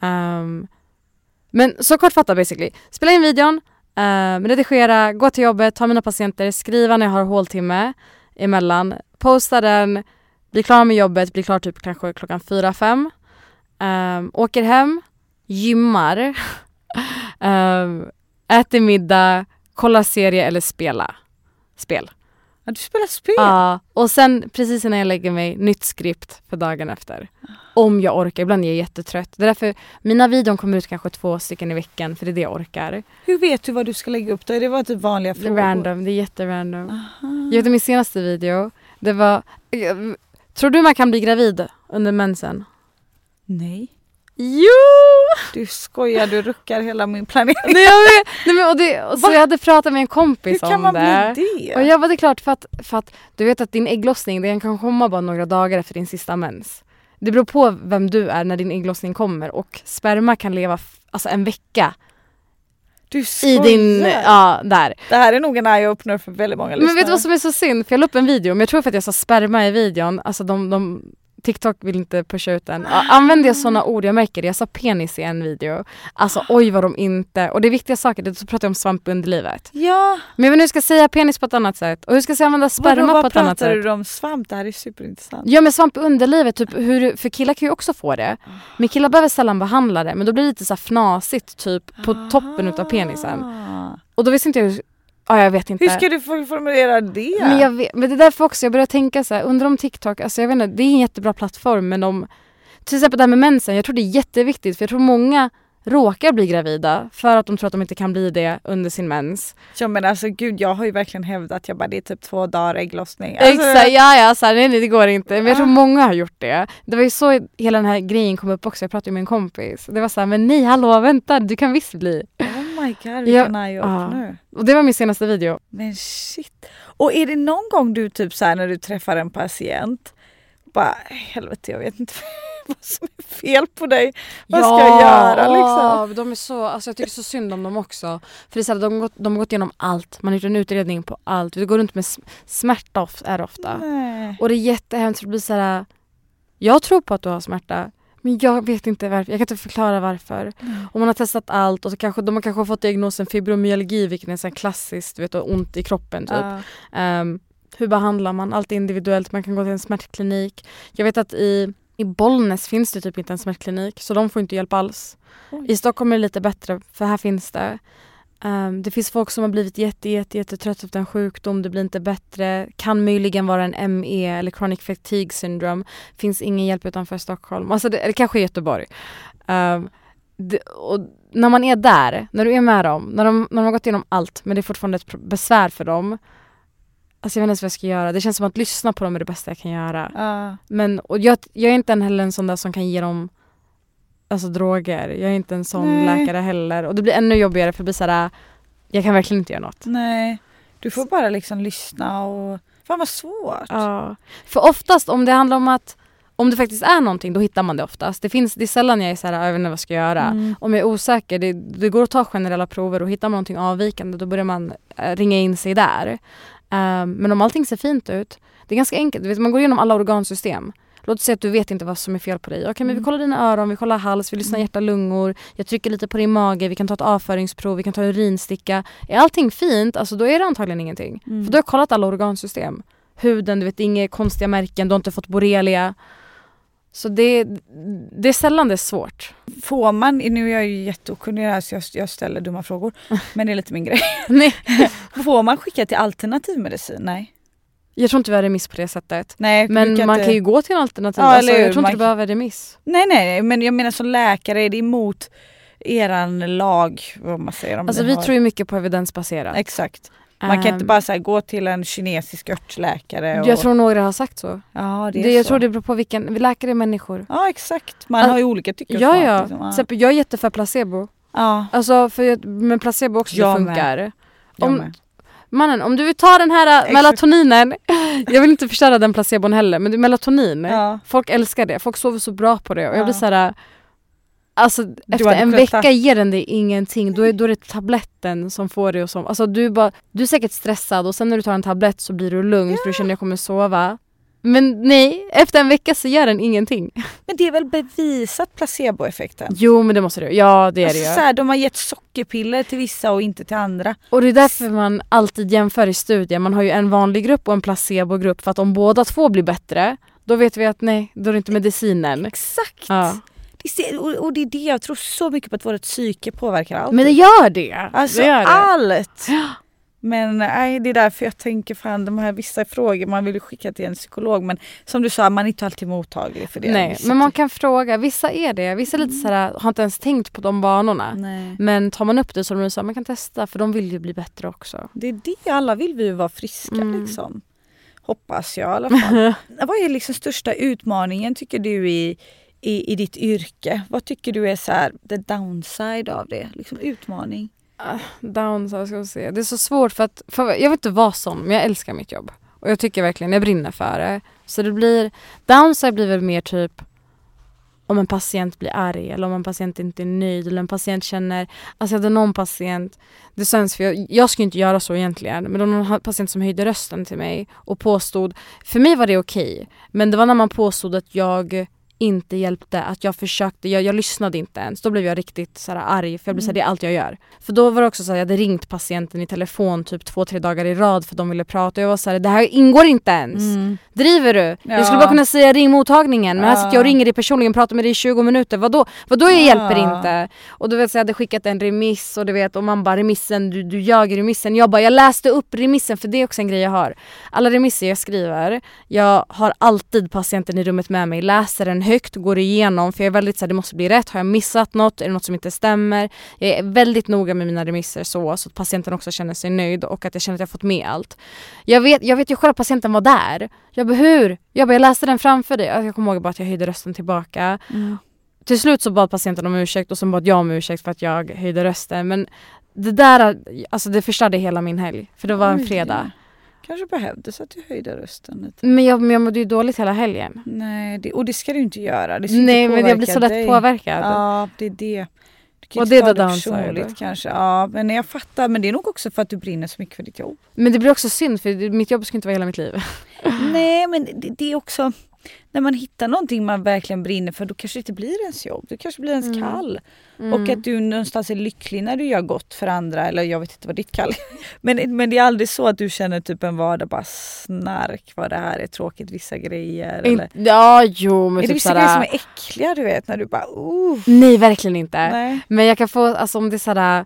Speaker 2: Ehm, men så kortfattat basically. Spela in videon, um, redigera, gå till jobbet, ta mina patienter, skriva när jag har håltimme emellan, posta den, bli klar med jobbet, bli klar typ kanske klockan fyra fem Um, åker hem, gymmar, um, äter middag, kollar serie eller spela. Spel.
Speaker 3: Ja, du spelar spel?
Speaker 2: Ja, och sen precis innan jag lägger mig, nytt skript för dagen efter. Om jag orkar, ibland är jag jättetrött. Det är därför mina videon kommer ut kanske två stycken i veckan för det är det jag orkar.
Speaker 3: Hur vet du vad du ska lägga upp då? Är det bara typ vanliga
Speaker 2: Det är
Speaker 3: frågor?
Speaker 2: random, det är jätterandom.
Speaker 3: Aha.
Speaker 2: Jag vet min senaste video, det var... Tror du man kan bli gravid under mensen?
Speaker 3: Nej.
Speaker 2: Jo!
Speaker 3: Du skojar, du ruckar hela min planering.
Speaker 2: Nej, jag vet. Nej, men, och det, och så
Speaker 3: Va?
Speaker 2: jag hade pratat med en
Speaker 3: Hur
Speaker 2: kompis
Speaker 3: kan
Speaker 2: om
Speaker 3: man
Speaker 2: det.
Speaker 3: bli det?
Speaker 2: Och jag var det klart för att, för att du vet att din ägglossning den kan komma bara några dagar efter din sista mens. Det beror på vem du är när din ägglossning kommer och sperma kan leva alltså en vecka
Speaker 3: Du
Speaker 2: i
Speaker 3: skojar?
Speaker 2: din, ja där.
Speaker 3: Det här är nog en eye-opener för väldigt många
Speaker 2: Men vet du
Speaker 3: lyssnare.
Speaker 2: vad som är så synd? För jag la upp en video, men jag tror för att jag sa sperma i videon, alltså de, de TikTok vill inte pusha ut den. Använder jag sådana ord, jag märker det. Jag sa penis i en video. Alltså oj vad de inte, och det är viktiga saker, det så pratar jag om svamp i underlivet.
Speaker 3: Ja,
Speaker 2: Men jag hur jag ska säga penis på ett annat sätt och hur ska jag säga använda sperma
Speaker 3: vadå,
Speaker 2: på
Speaker 3: vad
Speaker 2: ett annat
Speaker 3: pratar
Speaker 2: sätt.
Speaker 3: du om svamp? Det här är superintressant.
Speaker 2: Ja men svamp i underlivet, typ hur, för killar kan ju också få det. Men killar behöver sällan behandla det men då blir det lite så här fnasigt typ på toppen utav penisen. Och då visste inte jag hur, ja jag vet inte.
Speaker 3: Hur ska du formulera det?
Speaker 2: Men, jag vet, men det är därför också jag börjar tänka så här, undrar om TikTok, alltså jag vet inte, det är en jättebra plattform men om, till exempel det här med mensen, jag tror det är jätteviktigt för jag tror många råkar bli gravida för att de tror att de inte kan bli det under sin mens.
Speaker 3: Ja men alltså gud jag har ju verkligen hävdat jag bara det är typ två dagar ägglossning. Alltså,
Speaker 2: Exakt, ja ja, så här, nej, nej det går inte. Men jag tror
Speaker 3: Ah.
Speaker 2: många har gjort det. Det var ju så hela den här grejen kom upp också, jag pratade med en kompis. Det var så här, men nej hallå vänta, du kan visst bli.
Speaker 3: My god
Speaker 2: Ja,
Speaker 3: vilken eye-opener.
Speaker 2: Och det var min senaste video.
Speaker 3: Men shit. Och är det någon gång du typ så här när du träffar en patient bara helvete jag vet inte vad som är fel på dig. Vad ska jag göra liksom?
Speaker 2: de är så, alltså jag tycker så synd om dem också. För det är så här, de, har gått, de har gått igenom allt, man har gjort en utredning på allt. Du går runt med sm- smärta of- är ofta.
Speaker 3: Nej.
Speaker 2: Och det är jättehemskt, för det blir så här. Jag tror på att du har smärta. Men jag vet inte varför, jag kan inte förklara varför. Och man har testat allt och så kanske, de har kanske fått diagnosen fibromyalgi vilket är så klassiskt, du vet, ont i kroppen typ.
Speaker 3: Ja.
Speaker 2: Ehm, hur behandlar man? Allt är individuellt, man kan gå till en smärtklinik. Jag vet att i, i Bollnäs finns det typ inte en smärtklinik så de får inte hjälp alls.
Speaker 3: Oj.
Speaker 2: I Stockholm är det lite bättre för här finns det. Ehm, det finns folk som har blivit jätte, jätte, jättetrött av en sjukdom, det blir inte bättre. Kan möjligen vara en ME eller chronic fatigue syndrome. Finns ingen hjälp utanför Stockholm. Alltså det, eller kanske Göteborg. Ehm, det, och när man är där, när du är med dem, när de, när de har gått igenom allt men det är fortfarande ett besvär för dem. Alltså jag vet inte ens vad jag ska göra. Det känns som att lyssna på dem är det bästa jag kan göra.
Speaker 3: Ja.
Speaker 2: Men och jag, jag är inte en heller en sån där som kan ge dem alltså, droger. Jag är inte en sån
Speaker 3: Nej.
Speaker 2: läkare heller. Och det blir ännu jobbigare för det blir såhär, jag kan verkligen inte göra något.
Speaker 3: Nej, du får bara liksom lyssna och... Fan vad svårt.
Speaker 2: Ja. För oftast om det handlar om att om det faktiskt är någonting då hittar man det oftast. Det, finns, det är sällan jag är såhär, jag vet inte vad jag ska göra.
Speaker 3: Mm.
Speaker 2: Om jag är osäker, det, det går att ta generella prover och hittar man någonting avvikande då börjar man eh, ringa in sig där. Ehm, men om allting ser fint ut, det är ganska enkelt. Vet, man går igenom alla organsystem. Låt oss säga att du vet inte vad som är fel på dig. Okej men vi
Speaker 3: Mm.
Speaker 2: kollar dina öron, vi kollar hals, vi lyssnar hjärta, lungor. Jag trycker lite på din mage, vi kan ta ett avföringsprov, vi kan ta urinsticka. Är allting fint, alltså då är det antagligen ingenting.
Speaker 3: Mm.
Speaker 2: För då har kollat alla organsystem. Huden, du vet inga konstiga märken, du har inte fått borrelia. Så det, det är sällan det är svårt.
Speaker 3: Får man, nu är jag ju jätteokunnig här så jag, jag ställer dumma frågor, men det är lite min grej.
Speaker 2: Nej.
Speaker 3: Får man skicka till alternativmedicin? Nej.
Speaker 2: Jag tror inte vi har remiss på det sättet.
Speaker 3: Nej,
Speaker 2: Men man
Speaker 3: inte-
Speaker 2: kan ju gå till en alternativ.
Speaker 3: Ja,
Speaker 2: alltså, jag tror inte
Speaker 3: Man-
Speaker 2: du behöver remiss.
Speaker 3: Nej, nej, men jag menar som läkare, är det emot eran lag, vad man säger om
Speaker 2: Alltså vi
Speaker 3: har-
Speaker 2: tror ju mycket på evidensbaserat.
Speaker 3: Exakt. Man kan inte
Speaker 2: Ehm,
Speaker 3: bara säga gå till en kinesisk örtläkare. Och...
Speaker 2: Jag tror några har sagt så.
Speaker 3: ja, det är
Speaker 2: Det, jag
Speaker 3: så.
Speaker 2: tror det beror på vilken, vi läkare är människor.
Speaker 3: Ja exakt, man
Speaker 2: Al-
Speaker 3: har ju olika tycke och
Speaker 2: Ja ja,
Speaker 3: liksom.
Speaker 2: till exempel, jag är jätteför placebo.
Speaker 3: ja.
Speaker 2: Alltså för men placebo också
Speaker 3: Jag med.
Speaker 2: funkar.
Speaker 3: jag
Speaker 2: Om-
Speaker 3: med.
Speaker 2: Mannen om du vill ta den här äh,
Speaker 3: Exakt.
Speaker 2: melatoninen, jag vill inte förstöra den placebon heller men melatonin,
Speaker 3: Ja.
Speaker 2: folk älskar det, folk sover så bra på det och
Speaker 3: Ja.
Speaker 2: jag blir såhär Alltså efter en
Speaker 3: ta-
Speaker 2: vecka ger den dig ingenting, då är, då är det tabletten som får dig att sova. Alltså du, är bara, du är säkert stressad och sen när du tar en tablett så blir du lugn för du känner jag kommer sova. Men nej, efter en vecka så gör den ingenting.
Speaker 3: Men det är väl bevisat placeboeffekten?
Speaker 2: Jo men det måste du, ja det är
Speaker 3: Alltså,
Speaker 2: det
Speaker 3: så här, de har gett sockerpiller till vissa och inte till andra.
Speaker 2: Och det är därför man alltid jämför i studier, man har ju en vanlig grupp och en placebogrupp för att om båda två blir bättre, då vet vi att nej, då är det inte medicinen.
Speaker 3: Exakt!
Speaker 2: Ja.
Speaker 3: Det och det är det jag tror så mycket på att vårt psyke påverkar allt.
Speaker 2: Men det gör det!
Speaker 3: Alltså
Speaker 2: det gör det.
Speaker 3: allt! Men nej, det är därför jag tänker fan de här vissa frågor, man vill skicka till en psykolog men som du sa, man är inte alltid mottaglig för det.
Speaker 2: Nej, men man kan fråga, vissa är det, vissa är lite såhär, har inte ens tänkt på de banorna.
Speaker 3: Nej.
Speaker 2: Men tar man upp det de så här, man kan testa för de vill ju bli bättre också.
Speaker 3: Det är det, alla vill vi ju vara friska
Speaker 2: Mm.
Speaker 3: liksom. Hoppas jag i alla fall. Vad är liksom största utmaningen tycker du i, i, i ditt yrke? Vad tycker du är så här, the downside av det? Liksom utmaning?
Speaker 2: Ah, down, ska vi se. Det är så svårt för att, för jag vill inte vara sån men jag älskar mitt jobb. Och jag tycker verkligen, jag brinner för det. Så det blir, downside blir väl mer typ om en patient blir arg eller om en patient inte är nöjd eller en patient känner, alltså jag hade någon patient, det känns för jag, jag skulle inte göra så egentligen, men det var någon patient som höjde rösten till mig och påstod, för mig var det okej, men det var när man påstod att jag inte hjälpte, att jag försökte, jag, jag lyssnade inte ens. Då blev jag riktigt så här, arg för jag blev så här, det är allt jag gör. För då var det också så här, jag hade ringt patienten i telefon typ två, tre dagar i rad för de ville prata och jag var så här, det här ingår inte ens. Driver du? Jag skulle
Speaker 3: Ja.
Speaker 2: bara kunna säga ring mottagningen men här
Speaker 3: Ja.
Speaker 2: sitter jag och ringer dig personligen och pratar med dig i 20 minuter. Vadå? Vadå jag hjälper
Speaker 3: Ja.
Speaker 2: inte? Och du vet så jag hade skickat en remiss och du vet och man bara remissen, du, du ljög i remissen. Jag bara jag läste upp remissen för det är också en grej jag har. Alla remisser jag skriver, jag har alltid patienten i rummet med mig, läser den högt, går igenom för jag är väldigt såhär det måste bli rätt. Har jag missat något? Är det något som inte stämmer? Jag är väldigt noga med mina remisser så, så att patienten också känner sig nöjd och att jag känner att jag fått med allt. Jag vet, jag vet ju själv att patienten var där. Jag bara hur? Jag bara jag läste den framför dig. Jag kommer ihåg bara att jag höjde rösten tillbaka. Till slut så bad patienten om ursäkt och sen bad jag om ursäkt för att jag höjde rösten. Men det där, alltså det förstörde hela min helg. För det var en fredag.
Speaker 3: Kanske behövdes att du höjde rösten lite.
Speaker 2: Men jag, men jag mådde ju dåligt hela helgen.
Speaker 3: Nej, det, och det ska du inte göra. Det ska
Speaker 2: Nej men jag blir så lätt
Speaker 3: dig.
Speaker 2: påverkad.
Speaker 3: Ja, det är det. Du kan
Speaker 2: Och det är downside.
Speaker 3: personligt kanske. Ja, men jag fattar. Men det är nog också för att du brinner så mycket för ditt jobb.
Speaker 2: Men det blir också synd för det- mitt jobb ska inte vara hela mitt liv.
Speaker 3: Nej, men det, det är också när man hittar någonting man verkligen brinner för då kanske det inte blir ens jobb. Det kanske blir ens
Speaker 2: Mm.
Speaker 3: kall.
Speaker 2: Mm.
Speaker 3: Och att du någonstans är lycklig när du gör gott för andra. Eller jag vet inte vad ditt kall är. men, men det är aldrig så att du känner typ en vardag bara snark vad det här är tråkigt vissa grejer. Eller,
Speaker 2: In- Ja jo men
Speaker 3: är det
Speaker 2: typ
Speaker 3: vissa grejer som är äckliga du vet när du bara uh,
Speaker 2: Nej verkligen inte.
Speaker 3: Nej.
Speaker 2: Men jag kan få, alltså om det är såhär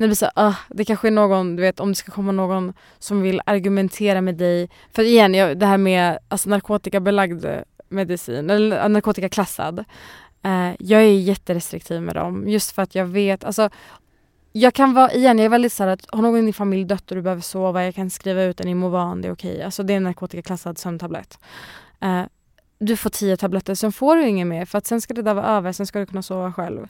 Speaker 2: det blir så, uh, det kanske är någon, du vet om det ska komma någon som vill argumentera med dig. För igen, jag, det här med alltså, narkotikabelagd medicin, eller narkotikaklassad. Eh, jag är jätterestriktiv med dem just för att jag vet, alltså jag kan vara, igen jag är väldigt såhär att har någon i din familj dött och du behöver sova, jag kan skriva ut en Imovan, det är okej. Alltså det är en narkotikaklassad sömntablett. Eh, du får tio tabletter, sen får du inget mer för att sen ska det där vara över, sen ska du kunna sova själv.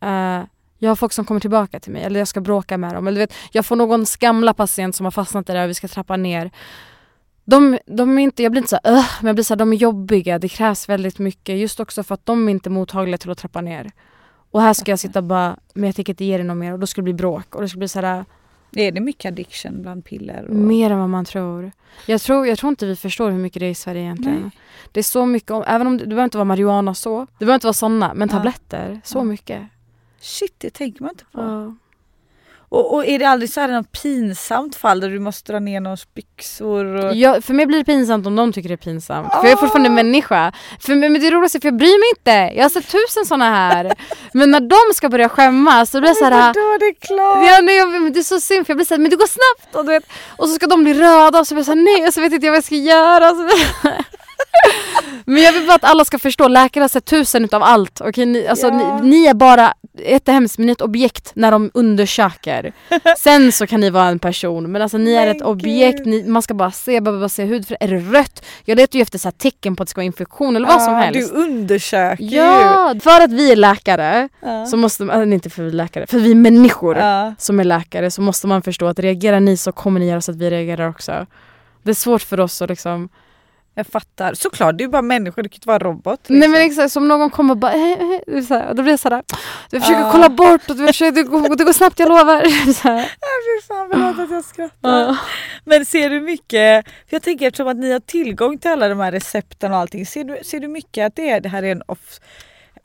Speaker 3: Ja.
Speaker 2: Jag har folk som kommer tillbaka till mig eller jag ska bråka med dem. Eller du vet, jag får någon gamla patient som har fastnat där och vi ska trappa ner. De, de är inte, jag blir inte så här, "Ugh", men jag blir så här, de är jobbiga, det krävs väldigt mycket just också för att de är inte mottagliga till att trappa ner. Och här ska jag sitta bara, men jag tänker inte ge det något mer och då skulle det bli bråk och det skulle bli så här,
Speaker 3: Är det mycket addiction bland piller? Och...
Speaker 2: mer än vad man tror. Jag, tror. jag tror inte vi förstår hur mycket det är i Sverige egentligen.
Speaker 3: Nej.
Speaker 2: Det är så mycket, även om det, det behöver inte vara marijuana så, det behöver inte vara sådana, men
Speaker 3: Ja.
Speaker 2: tabletter, så
Speaker 3: Ja.
Speaker 2: mycket.
Speaker 3: Shit, det tänker man inte på.
Speaker 2: Ja.
Speaker 3: Och, och är det aldrig så här något pinsamt fall där du måste dra ner någons byxor? Och...
Speaker 2: Jag, för mig blir det pinsamt om de tycker det är pinsamt. För jag är fortfarande
Speaker 3: Ah.
Speaker 2: människa. För men det roligaste är för jag bryr mig inte. Jag har sett tusen såna här. men när de ska börja skämmas så blir jag såhär...
Speaker 3: Vadå, det är klart!
Speaker 2: Ja, nej, jag, men det är så synd för jag blir såhär, men det går snabbt! Och, du vet, och så ska de bli röda och så blir jag såhär, nej och så vet inte jag vad jag ska göra. Men jag vill bara att alla ska förstå, läkare har sett tusen utav allt. Okej, ni, alltså,
Speaker 3: Ja.
Speaker 2: ni, ni är bara, jättehemskt, men ni är ett objekt när de undersöker. Sen så kan ni vara en person, men alltså ni är ett objekt, ni, man ska bara se, bara, bara se hudfärg. Är det rött? Jag letar ju efter så tecken på att det ska vara infektion eller vad som
Speaker 3: Ja,
Speaker 2: helst.
Speaker 3: Du undersöker ju.
Speaker 2: Ja, för att vi är läkare,
Speaker 3: Ja.
Speaker 2: så måste man, inte för vi är läkare, för vi är människor som är läkare så måste man förstå att reagerar ni så kommer ni göra så att vi reagerar också. Det är svårt för oss att liksom...
Speaker 3: Jag fattar. Såklart, du är bara människa, du kan inte vara robot.
Speaker 2: Nej
Speaker 3: liksom.
Speaker 2: men exakt, som någon kommer och bara eh, eh, det så här, och då blir jag såhär, du försöker
Speaker 3: Ja.
Speaker 2: kolla bort och du försöker, det, går, det går snabbt jag lovar. Så här.
Speaker 3: Fy fan, förlåt att jag skrattar.
Speaker 2: Ja.
Speaker 3: Men ser du mycket, för jag tänker eftersom att ni har tillgång till alla de här recepten och allting, ser du, ser du mycket att det, är, det här är en off,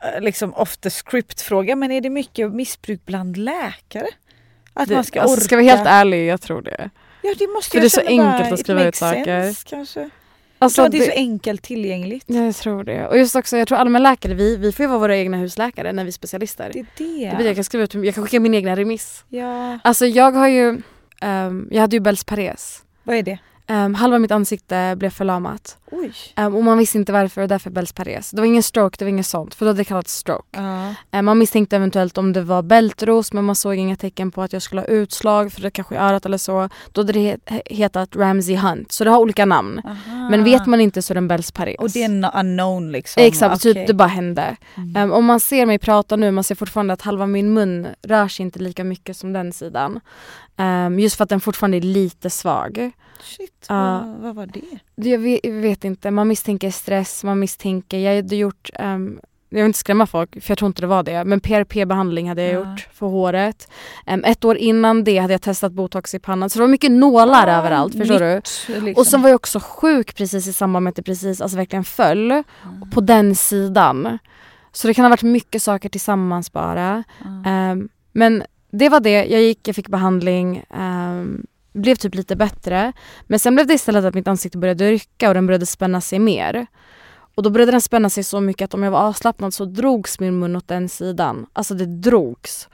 Speaker 3: eh, liksom off the script fråga, men är det mycket missbruk bland läkare? Att
Speaker 2: Det,
Speaker 3: man ska
Speaker 2: alltså,
Speaker 3: orka?
Speaker 2: ska vi vara helt ärlig, jag tror det.
Speaker 3: Ja det måste
Speaker 2: För
Speaker 3: jag
Speaker 2: det är så
Speaker 3: känna bara,
Speaker 2: enkelt att skriva ut saker.
Speaker 3: sense, kanske.
Speaker 2: Alltså,
Speaker 3: Så det är så enkelt tillgängligt.
Speaker 2: ja, jag tror det. Och just också, jag tror allmänläkare, vi, vi får ju vara våra egna husläkare när vi är specialister.
Speaker 3: Det är det.
Speaker 2: Det betyder jag kan skriva ut, jag kan skicka min egna remiss.
Speaker 3: Ja.
Speaker 2: Alltså jag har ju, ehm, jag hade ju Bells pares.
Speaker 3: Vad är det?
Speaker 2: Um, halva mitt ansikte blev förlamat. Um, och man visste inte varför och därför Bells pares. Det var ingen stroke, det var inget sånt. För då hade det kallats stroke.
Speaker 3: Ja.
Speaker 2: Um, man misstänkte eventuellt om det var bältros men man såg inga tecken på att jag skulle ha utslag för det kanske i örat eller så. Då hade det he- hetat Ramsey Hunt. Så det har olika namn.
Speaker 3: Aha.
Speaker 2: Men vet man inte så är det en Bells pares.
Speaker 3: Och det är en unknown liksom?
Speaker 2: Exakt,
Speaker 3: Okej.
Speaker 2: typ det bara hände.
Speaker 3: Mm.
Speaker 2: Om man ser mig prata nu, man ser fortfarande att halva min mun rör sig inte lika mycket som den sidan. Just för att den fortfarande är lite svag.
Speaker 3: Shit,
Speaker 2: Ja.
Speaker 3: vad, vad var det?
Speaker 2: Jag vet, jag vet inte, man misstänker stress, man misstänker, jag hade gjort, ehm, jag vill inte skrämma folk för jag tror inte det var det, men PRP-behandling hade jag
Speaker 3: Ja.
Speaker 2: gjort för håret. Em, ett år innan det hade jag testat botox i pannan så det var mycket nålar
Speaker 3: Ah,
Speaker 2: överallt, förstår du?
Speaker 3: nytt, Liksom.
Speaker 2: Och sen var jag också sjuk precis i samband med att det precis alltså verkligen föll på den sidan. Så det kan ha varit mycket saker tillsammans bara. Ehm, men det var det, jag gick, jag fick behandling, ehm, blev typ lite bättre. Men sen blev det istället att mitt ansikte började rycka och den började spänna sig mer. Och då började den spänna sig så mycket att om jag var avslappnad så drogs min mun åt den sidan. Alltså det drogs.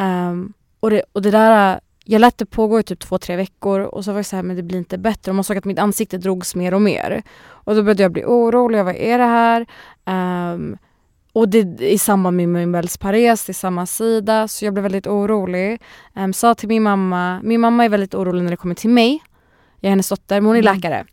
Speaker 2: Um, och, det, och det där, jag lät det pågå i typ två, tre veckor och så var jag så här, men det blir inte bättre. Och man såg att mitt ansikte drogs mer och mer. Och då började jag bli orolig, vad är det här? Um, och det i samband med min Bells pares, till samma sida, så jag blev väldigt orolig. Um, sa till min mamma, min mamma är väldigt orolig när det kommer till mig. Jag är hennes dotter, men hon är
Speaker 3: Mm.
Speaker 2: läkare.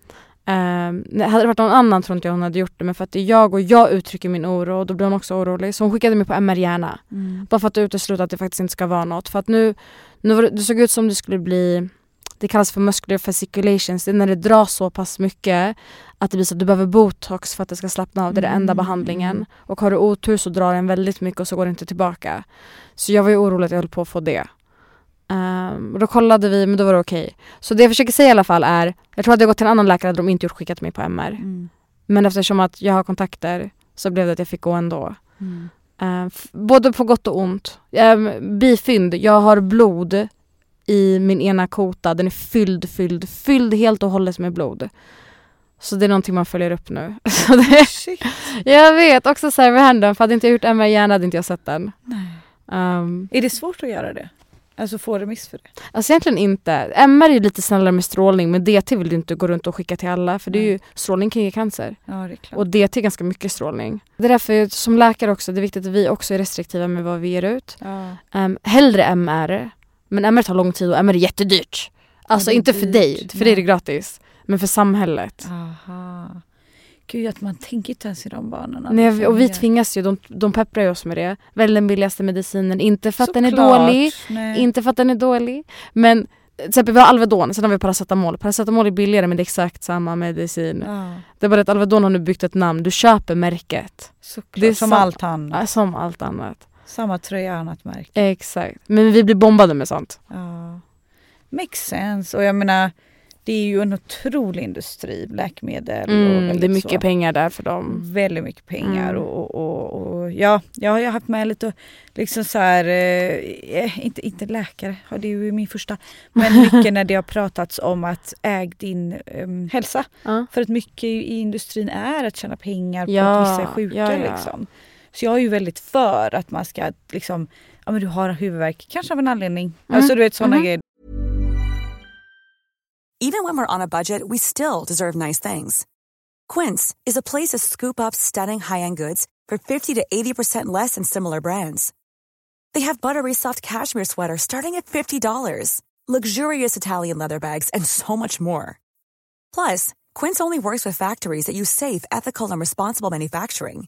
Speaker 2: Um, hade det varit någon annan tror inte jag hon hade gjort det, men för att det är jag och jag uttrycker min oro och då blir hon också orolig. Så hon skickade mig på MR hjärna.
Speaker 3: Mm.
Speaker 2: Bara för att utesluta att det faktiskt inte ska vara något. För att nu, nu var det, det såg ut som det skulle bli, det kallas för muscular fasciculations, det är när det dras så pass mycket att det blir så att du behöver botox för att det ska slappna av. Det är den enda
Speaker 3: Mm,
Speaker 2: behandlingen. Och har du otur så drar den väldigt mycket och så går det inte tillbaka. Så jag var ju orolig att jag höll på att få det. Och då kollade vi, men då var det okej. Så det jag försöker säga i alla fall är, jag tror att jag gått till en annan läkare hade de inte gjort skickat mig på MR.
Speaker 3: Mm.
Speaker 2: Men eftersom att jag har kontakter så blev det att jag fick gå ändå.
Speaker 3: Mm.
Speaker 2: F- både på gott och ont. Um, bifynd, jag har blod i min ena kota. Den är fylld, fylld, fylld helt och hållet med blod. Så det är någonting man följer upp nu. Så det,
Speaker 3: Shit.
Speaker 2: jag vet, också så här handen, för hade inte jag gjort MR hjärna hade inte jag sett den.
Speaker 3: Nej.
Speaker 2: Um,
Speaker 3: Är det svårt att göra det? Alltså får remiss för det?
Speaker 2: Alltså egentligen inte. MR är lite snällare med strålning men DT vill du inte gå runt och skicka till alla för det är ju, strålning kan ge cancer.
Speaker 3: Ja, det är klart.
Speaker 2: Och DT är ganska mycket strålning. Det är därför som läkare också, det är viktigt att vi också är restriktiva med vad vi ger ut.
Speaker 3: ja.
Speaker 2: Um, hellre MR, men MR tar lång tid och MR är jättedyrt. Alltså
Speaker 3: är
Speaker 2: inte för
Speaker 3: dyrt.
Speaker 2: dig, för dig är det
Speaker 3: Nej.
Speaker 2: gratis. Men för samhället.
Speaker 3: Aha. Gud, att man tänker inte ens i de banorna.
Speaker 2: Nej, och vi tvingas ju, de, de pepprar ju oss med det. Välj den billigaste medicinen, inte för att den är
Speaker 3: Såklart.
Speaker 2: dålig,
Speaker 3: Nej.
Speaker 2: inte för att den är dålig. Men till exempel vi har Alvedon, sen har vi paracetamol. Paracetamol är billigare men det är exakt samma medicin.
Speaker 3: Ja,
Speaker 2: Det är bara att Alvedon har nu byggt ett namn, du köper märket.
Speaker 3: såklart.
Speaker 2: Det är
Speaker 3: som
Speaker 2: sam-
Speaker 3: allt annat.
Speaker 2: Ja, Som allt annat.
Speaker 3: Samma tröja, annat märke.
Speaker 2: Exakt. Men vi blir bombade med sånt.
Speaker 3: Ja. Makes sense. Och jag menar, det är ju en otrolig industri, läkemedel. och
Speaker 2: Mm, det är mycket
Speaker 3: så.
Speaker 2: pengar där för dem.
Speaker 3: Väldigt mycket pengar
Speaker 2: Mm.
Speaker 3: och, och, och, och ja, jag har haft med lite liksom så här, eh, inte, inte läkare, det är ju min första, men mycket när det har pratats om att äg din em, hälsa.
Speaker 2: Ja.
Speaker 3: För att mycket i industrin är att tjäna pengar på
Speaker 2: Ja,
Speaker 3: att vissa är sjuka.
Speaker 2: ja.
Speaker 3: Liksom. Så jag är ju väldigt för att man ska liksom, ja men du har huvudvärk, kanske av en anledning.
Speaker 2: Mm.
Speaker 3: Alltså du vet sådana
Speaker 2: Mhm.
Speaker 3: grejer.
Speaker 4: Even when we're on a budget, we still deserve nice things. Quince is a place to scoop up stunning high-end goods for 50 to 80% less than similar brands. They have buttery soft cashmere sweaters starting at $50, luxurious Italian leather bags, and so much more. Plus, Quince only works with factories that use safe, ethical, and responsible manufacturing.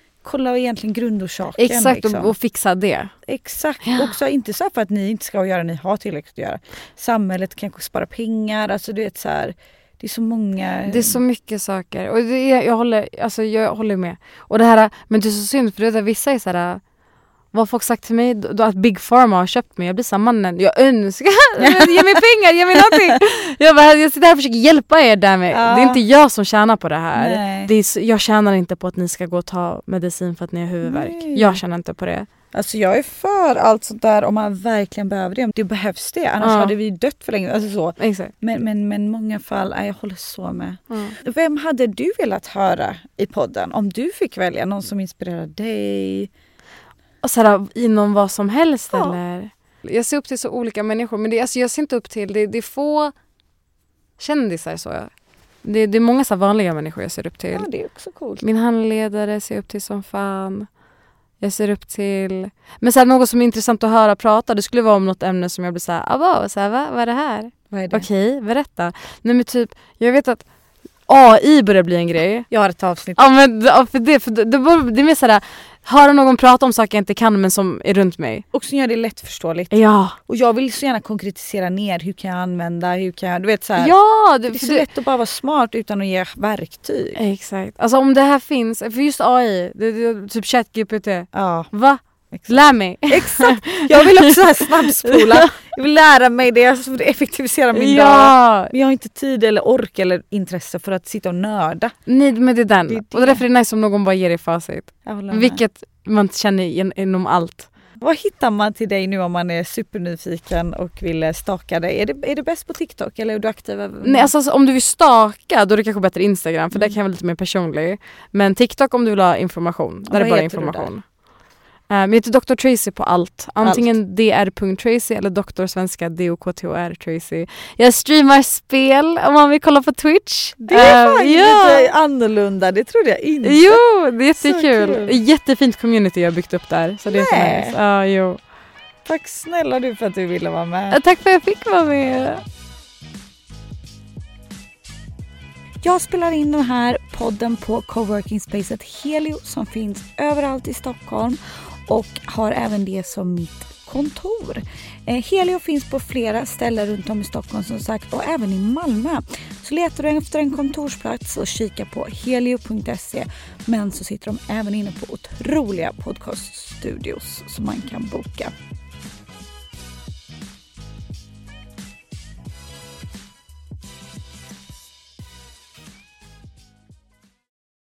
Speaker 3: Kolla egentligen grundorsaken.
Speaker 2: Exakt,
Speaker 3: liksom.
Speaker 2: och, och fixa det.
Speaker 3: Exakt. Också inte så för att ni inte ska göra, ni har tillräckligt att göra. Samhället kanske sparar pengar, alltså du vet så här. Det är så många...
Speaker 2: Det är så mycket saker. Och är, jag, håller, alltså jag håller med. Och det här, men det är så synd för det vissa är så här. Vad folk sagt till mig? Då, att Big Pharma har köpt mig. Jag blir såhär mannen, jag önskar, ge mig pengar, ge mig någonting. Jag, bara, jag sitter här och försöker hjälpa er där med.
Speaker 3: Ja.
Speaker 2: Det är inte jag som tjänar på det här.
Speaker 3: Nej.
Speaker 2: Det är, jag tjänar inte på att ni ska gå och ta medicin för att ni har huvudvärk.
Speaker 3: Nej.
Speaker 2: Jag tjänar inte på det.
Speaker 3: Alltså jag är för allt sånt där om man verkligen behöver det. Det behövs det, annars
Speaker 2: Ja.
Speaker 3: hade vi dött för länge. Alltså så.
Speaker 2: Exakt.
Speaker 3: Men, men, men många fall, jag håller så med.
Speaker 2: Mm.
Speaker 3: Vem hade du velat höra i podden om du fick välja? Någon som inspirerar dig?
Speaker 2: Och så här, inom vad som helst
Speaker 3: Ja.
Speaker 2: eller? Jag ser upp till så olika människor men det, alltså, jag ser inte upp till, det, det är få kändisar så. Det, det är många så här vanliga människor jag ser upp till.
Speaker 3: Ja, det är också coolt.
Speaker 2: Min handledare ser jag upp till som fan. Jag ser upp till... Men så här, något som är intressant att höra prata, det skulle vara om något ämne som jag blir såhär, ah, vad, så här, va? vad är det här?
Speaker 3: Vad är det?
Speaker 2: Okej, berätta. Nej men typ, jag vet att AI börjar bli en grej.
Speaker 3: Jag har ett avsnitt.
Speaker 2: Ja men ja, för det, för det, det, det är mer såhär, höra någon prata om saker jag inte kan men som är runt mig.
Speaker 3: Och som gör det lättförståeligt.
Speaker 2: Ja,
Speaker 3: Och jag vill så gärna konkretisera ner, hur kan jag använda, hur kan jag, du vet så här.
Speaker 2: ja!
Speaker 3: Det
Speaker 2: Det,
Speaker 3: är så
Speaker 2: det,
Speaker 3: lätt att bara vara smart utan att ge verktyg.
Speaker 2: exakt. Alltså om det här finns, för just AI, det, det, typ ChatGPT.
Speaker 3: Ja,
Speaker 2: Va?
Speaker 3: exakt.
Speaker 2: Lär mig.
Speaker 3: exakt. Jag vill också snabbspola. Jag vill lära mig det, för att effektivisera min dag.
Speaker 2: ja!
Speaker 3: Men jag har inte tid eller ork eller intresse för att sitta och nörda.
Speaker 2: Nej men det är den.
Speaker 3: Det är
Speaker 2: Och
Speaker 3: det.
Speaker 2: därför är det nice om någon bara ger dig facit.
Speaker 3: Jag.
Speaker 2: Vilket man känner igen inom allt.
Speaker 3: Vad hittar man till dig nu om man är supernyfiken och vill staka dig? Är det, är det bäst på TikTok eller är du aktiv?
Speaker 2: Nej alltså alltså, om du vill staka då är det kanske bättre Instagram för där kan jag vara lite mer personlig. Men TikTok om du vill ha information. Där är bara information. Men jag heter Dr. Tracy på allt. Antingen dr.tracy eller Dr. Svenska D-O-K-T-O-R Tracy. Jag streamar spel om man vill kolla på Twitch.
Speaker 3: Det är
Speaker 2: Eh,
Speaker 3: fan
Speaker 2: ja.
Speaker 3: lite annorlunda, det trodde jag inte.
Speaker 2: Jo, det är jättekul.
Speaker 3: kul.
Speaker 2: Jättefint community jag byggt upp där. Så det är så nice. Ja, jo.
Speaker 3: Tack snälla du för att du ville vara med.
Speaker 2: Eh, Tack för att jag fick vara med.
Speaker 3: Jag spelar in den här podden på coworking spacet Helio som finns överallt i Stockholm och har även det som mitt kontor. Eh, helio finns på flera ställen runt om i Stockholm som sagt och även i Malmö. Så letar du efter en kontorsplats och kika på helio.se. Men så sitter de även inne på otroliga podcaststudios som man kan boka.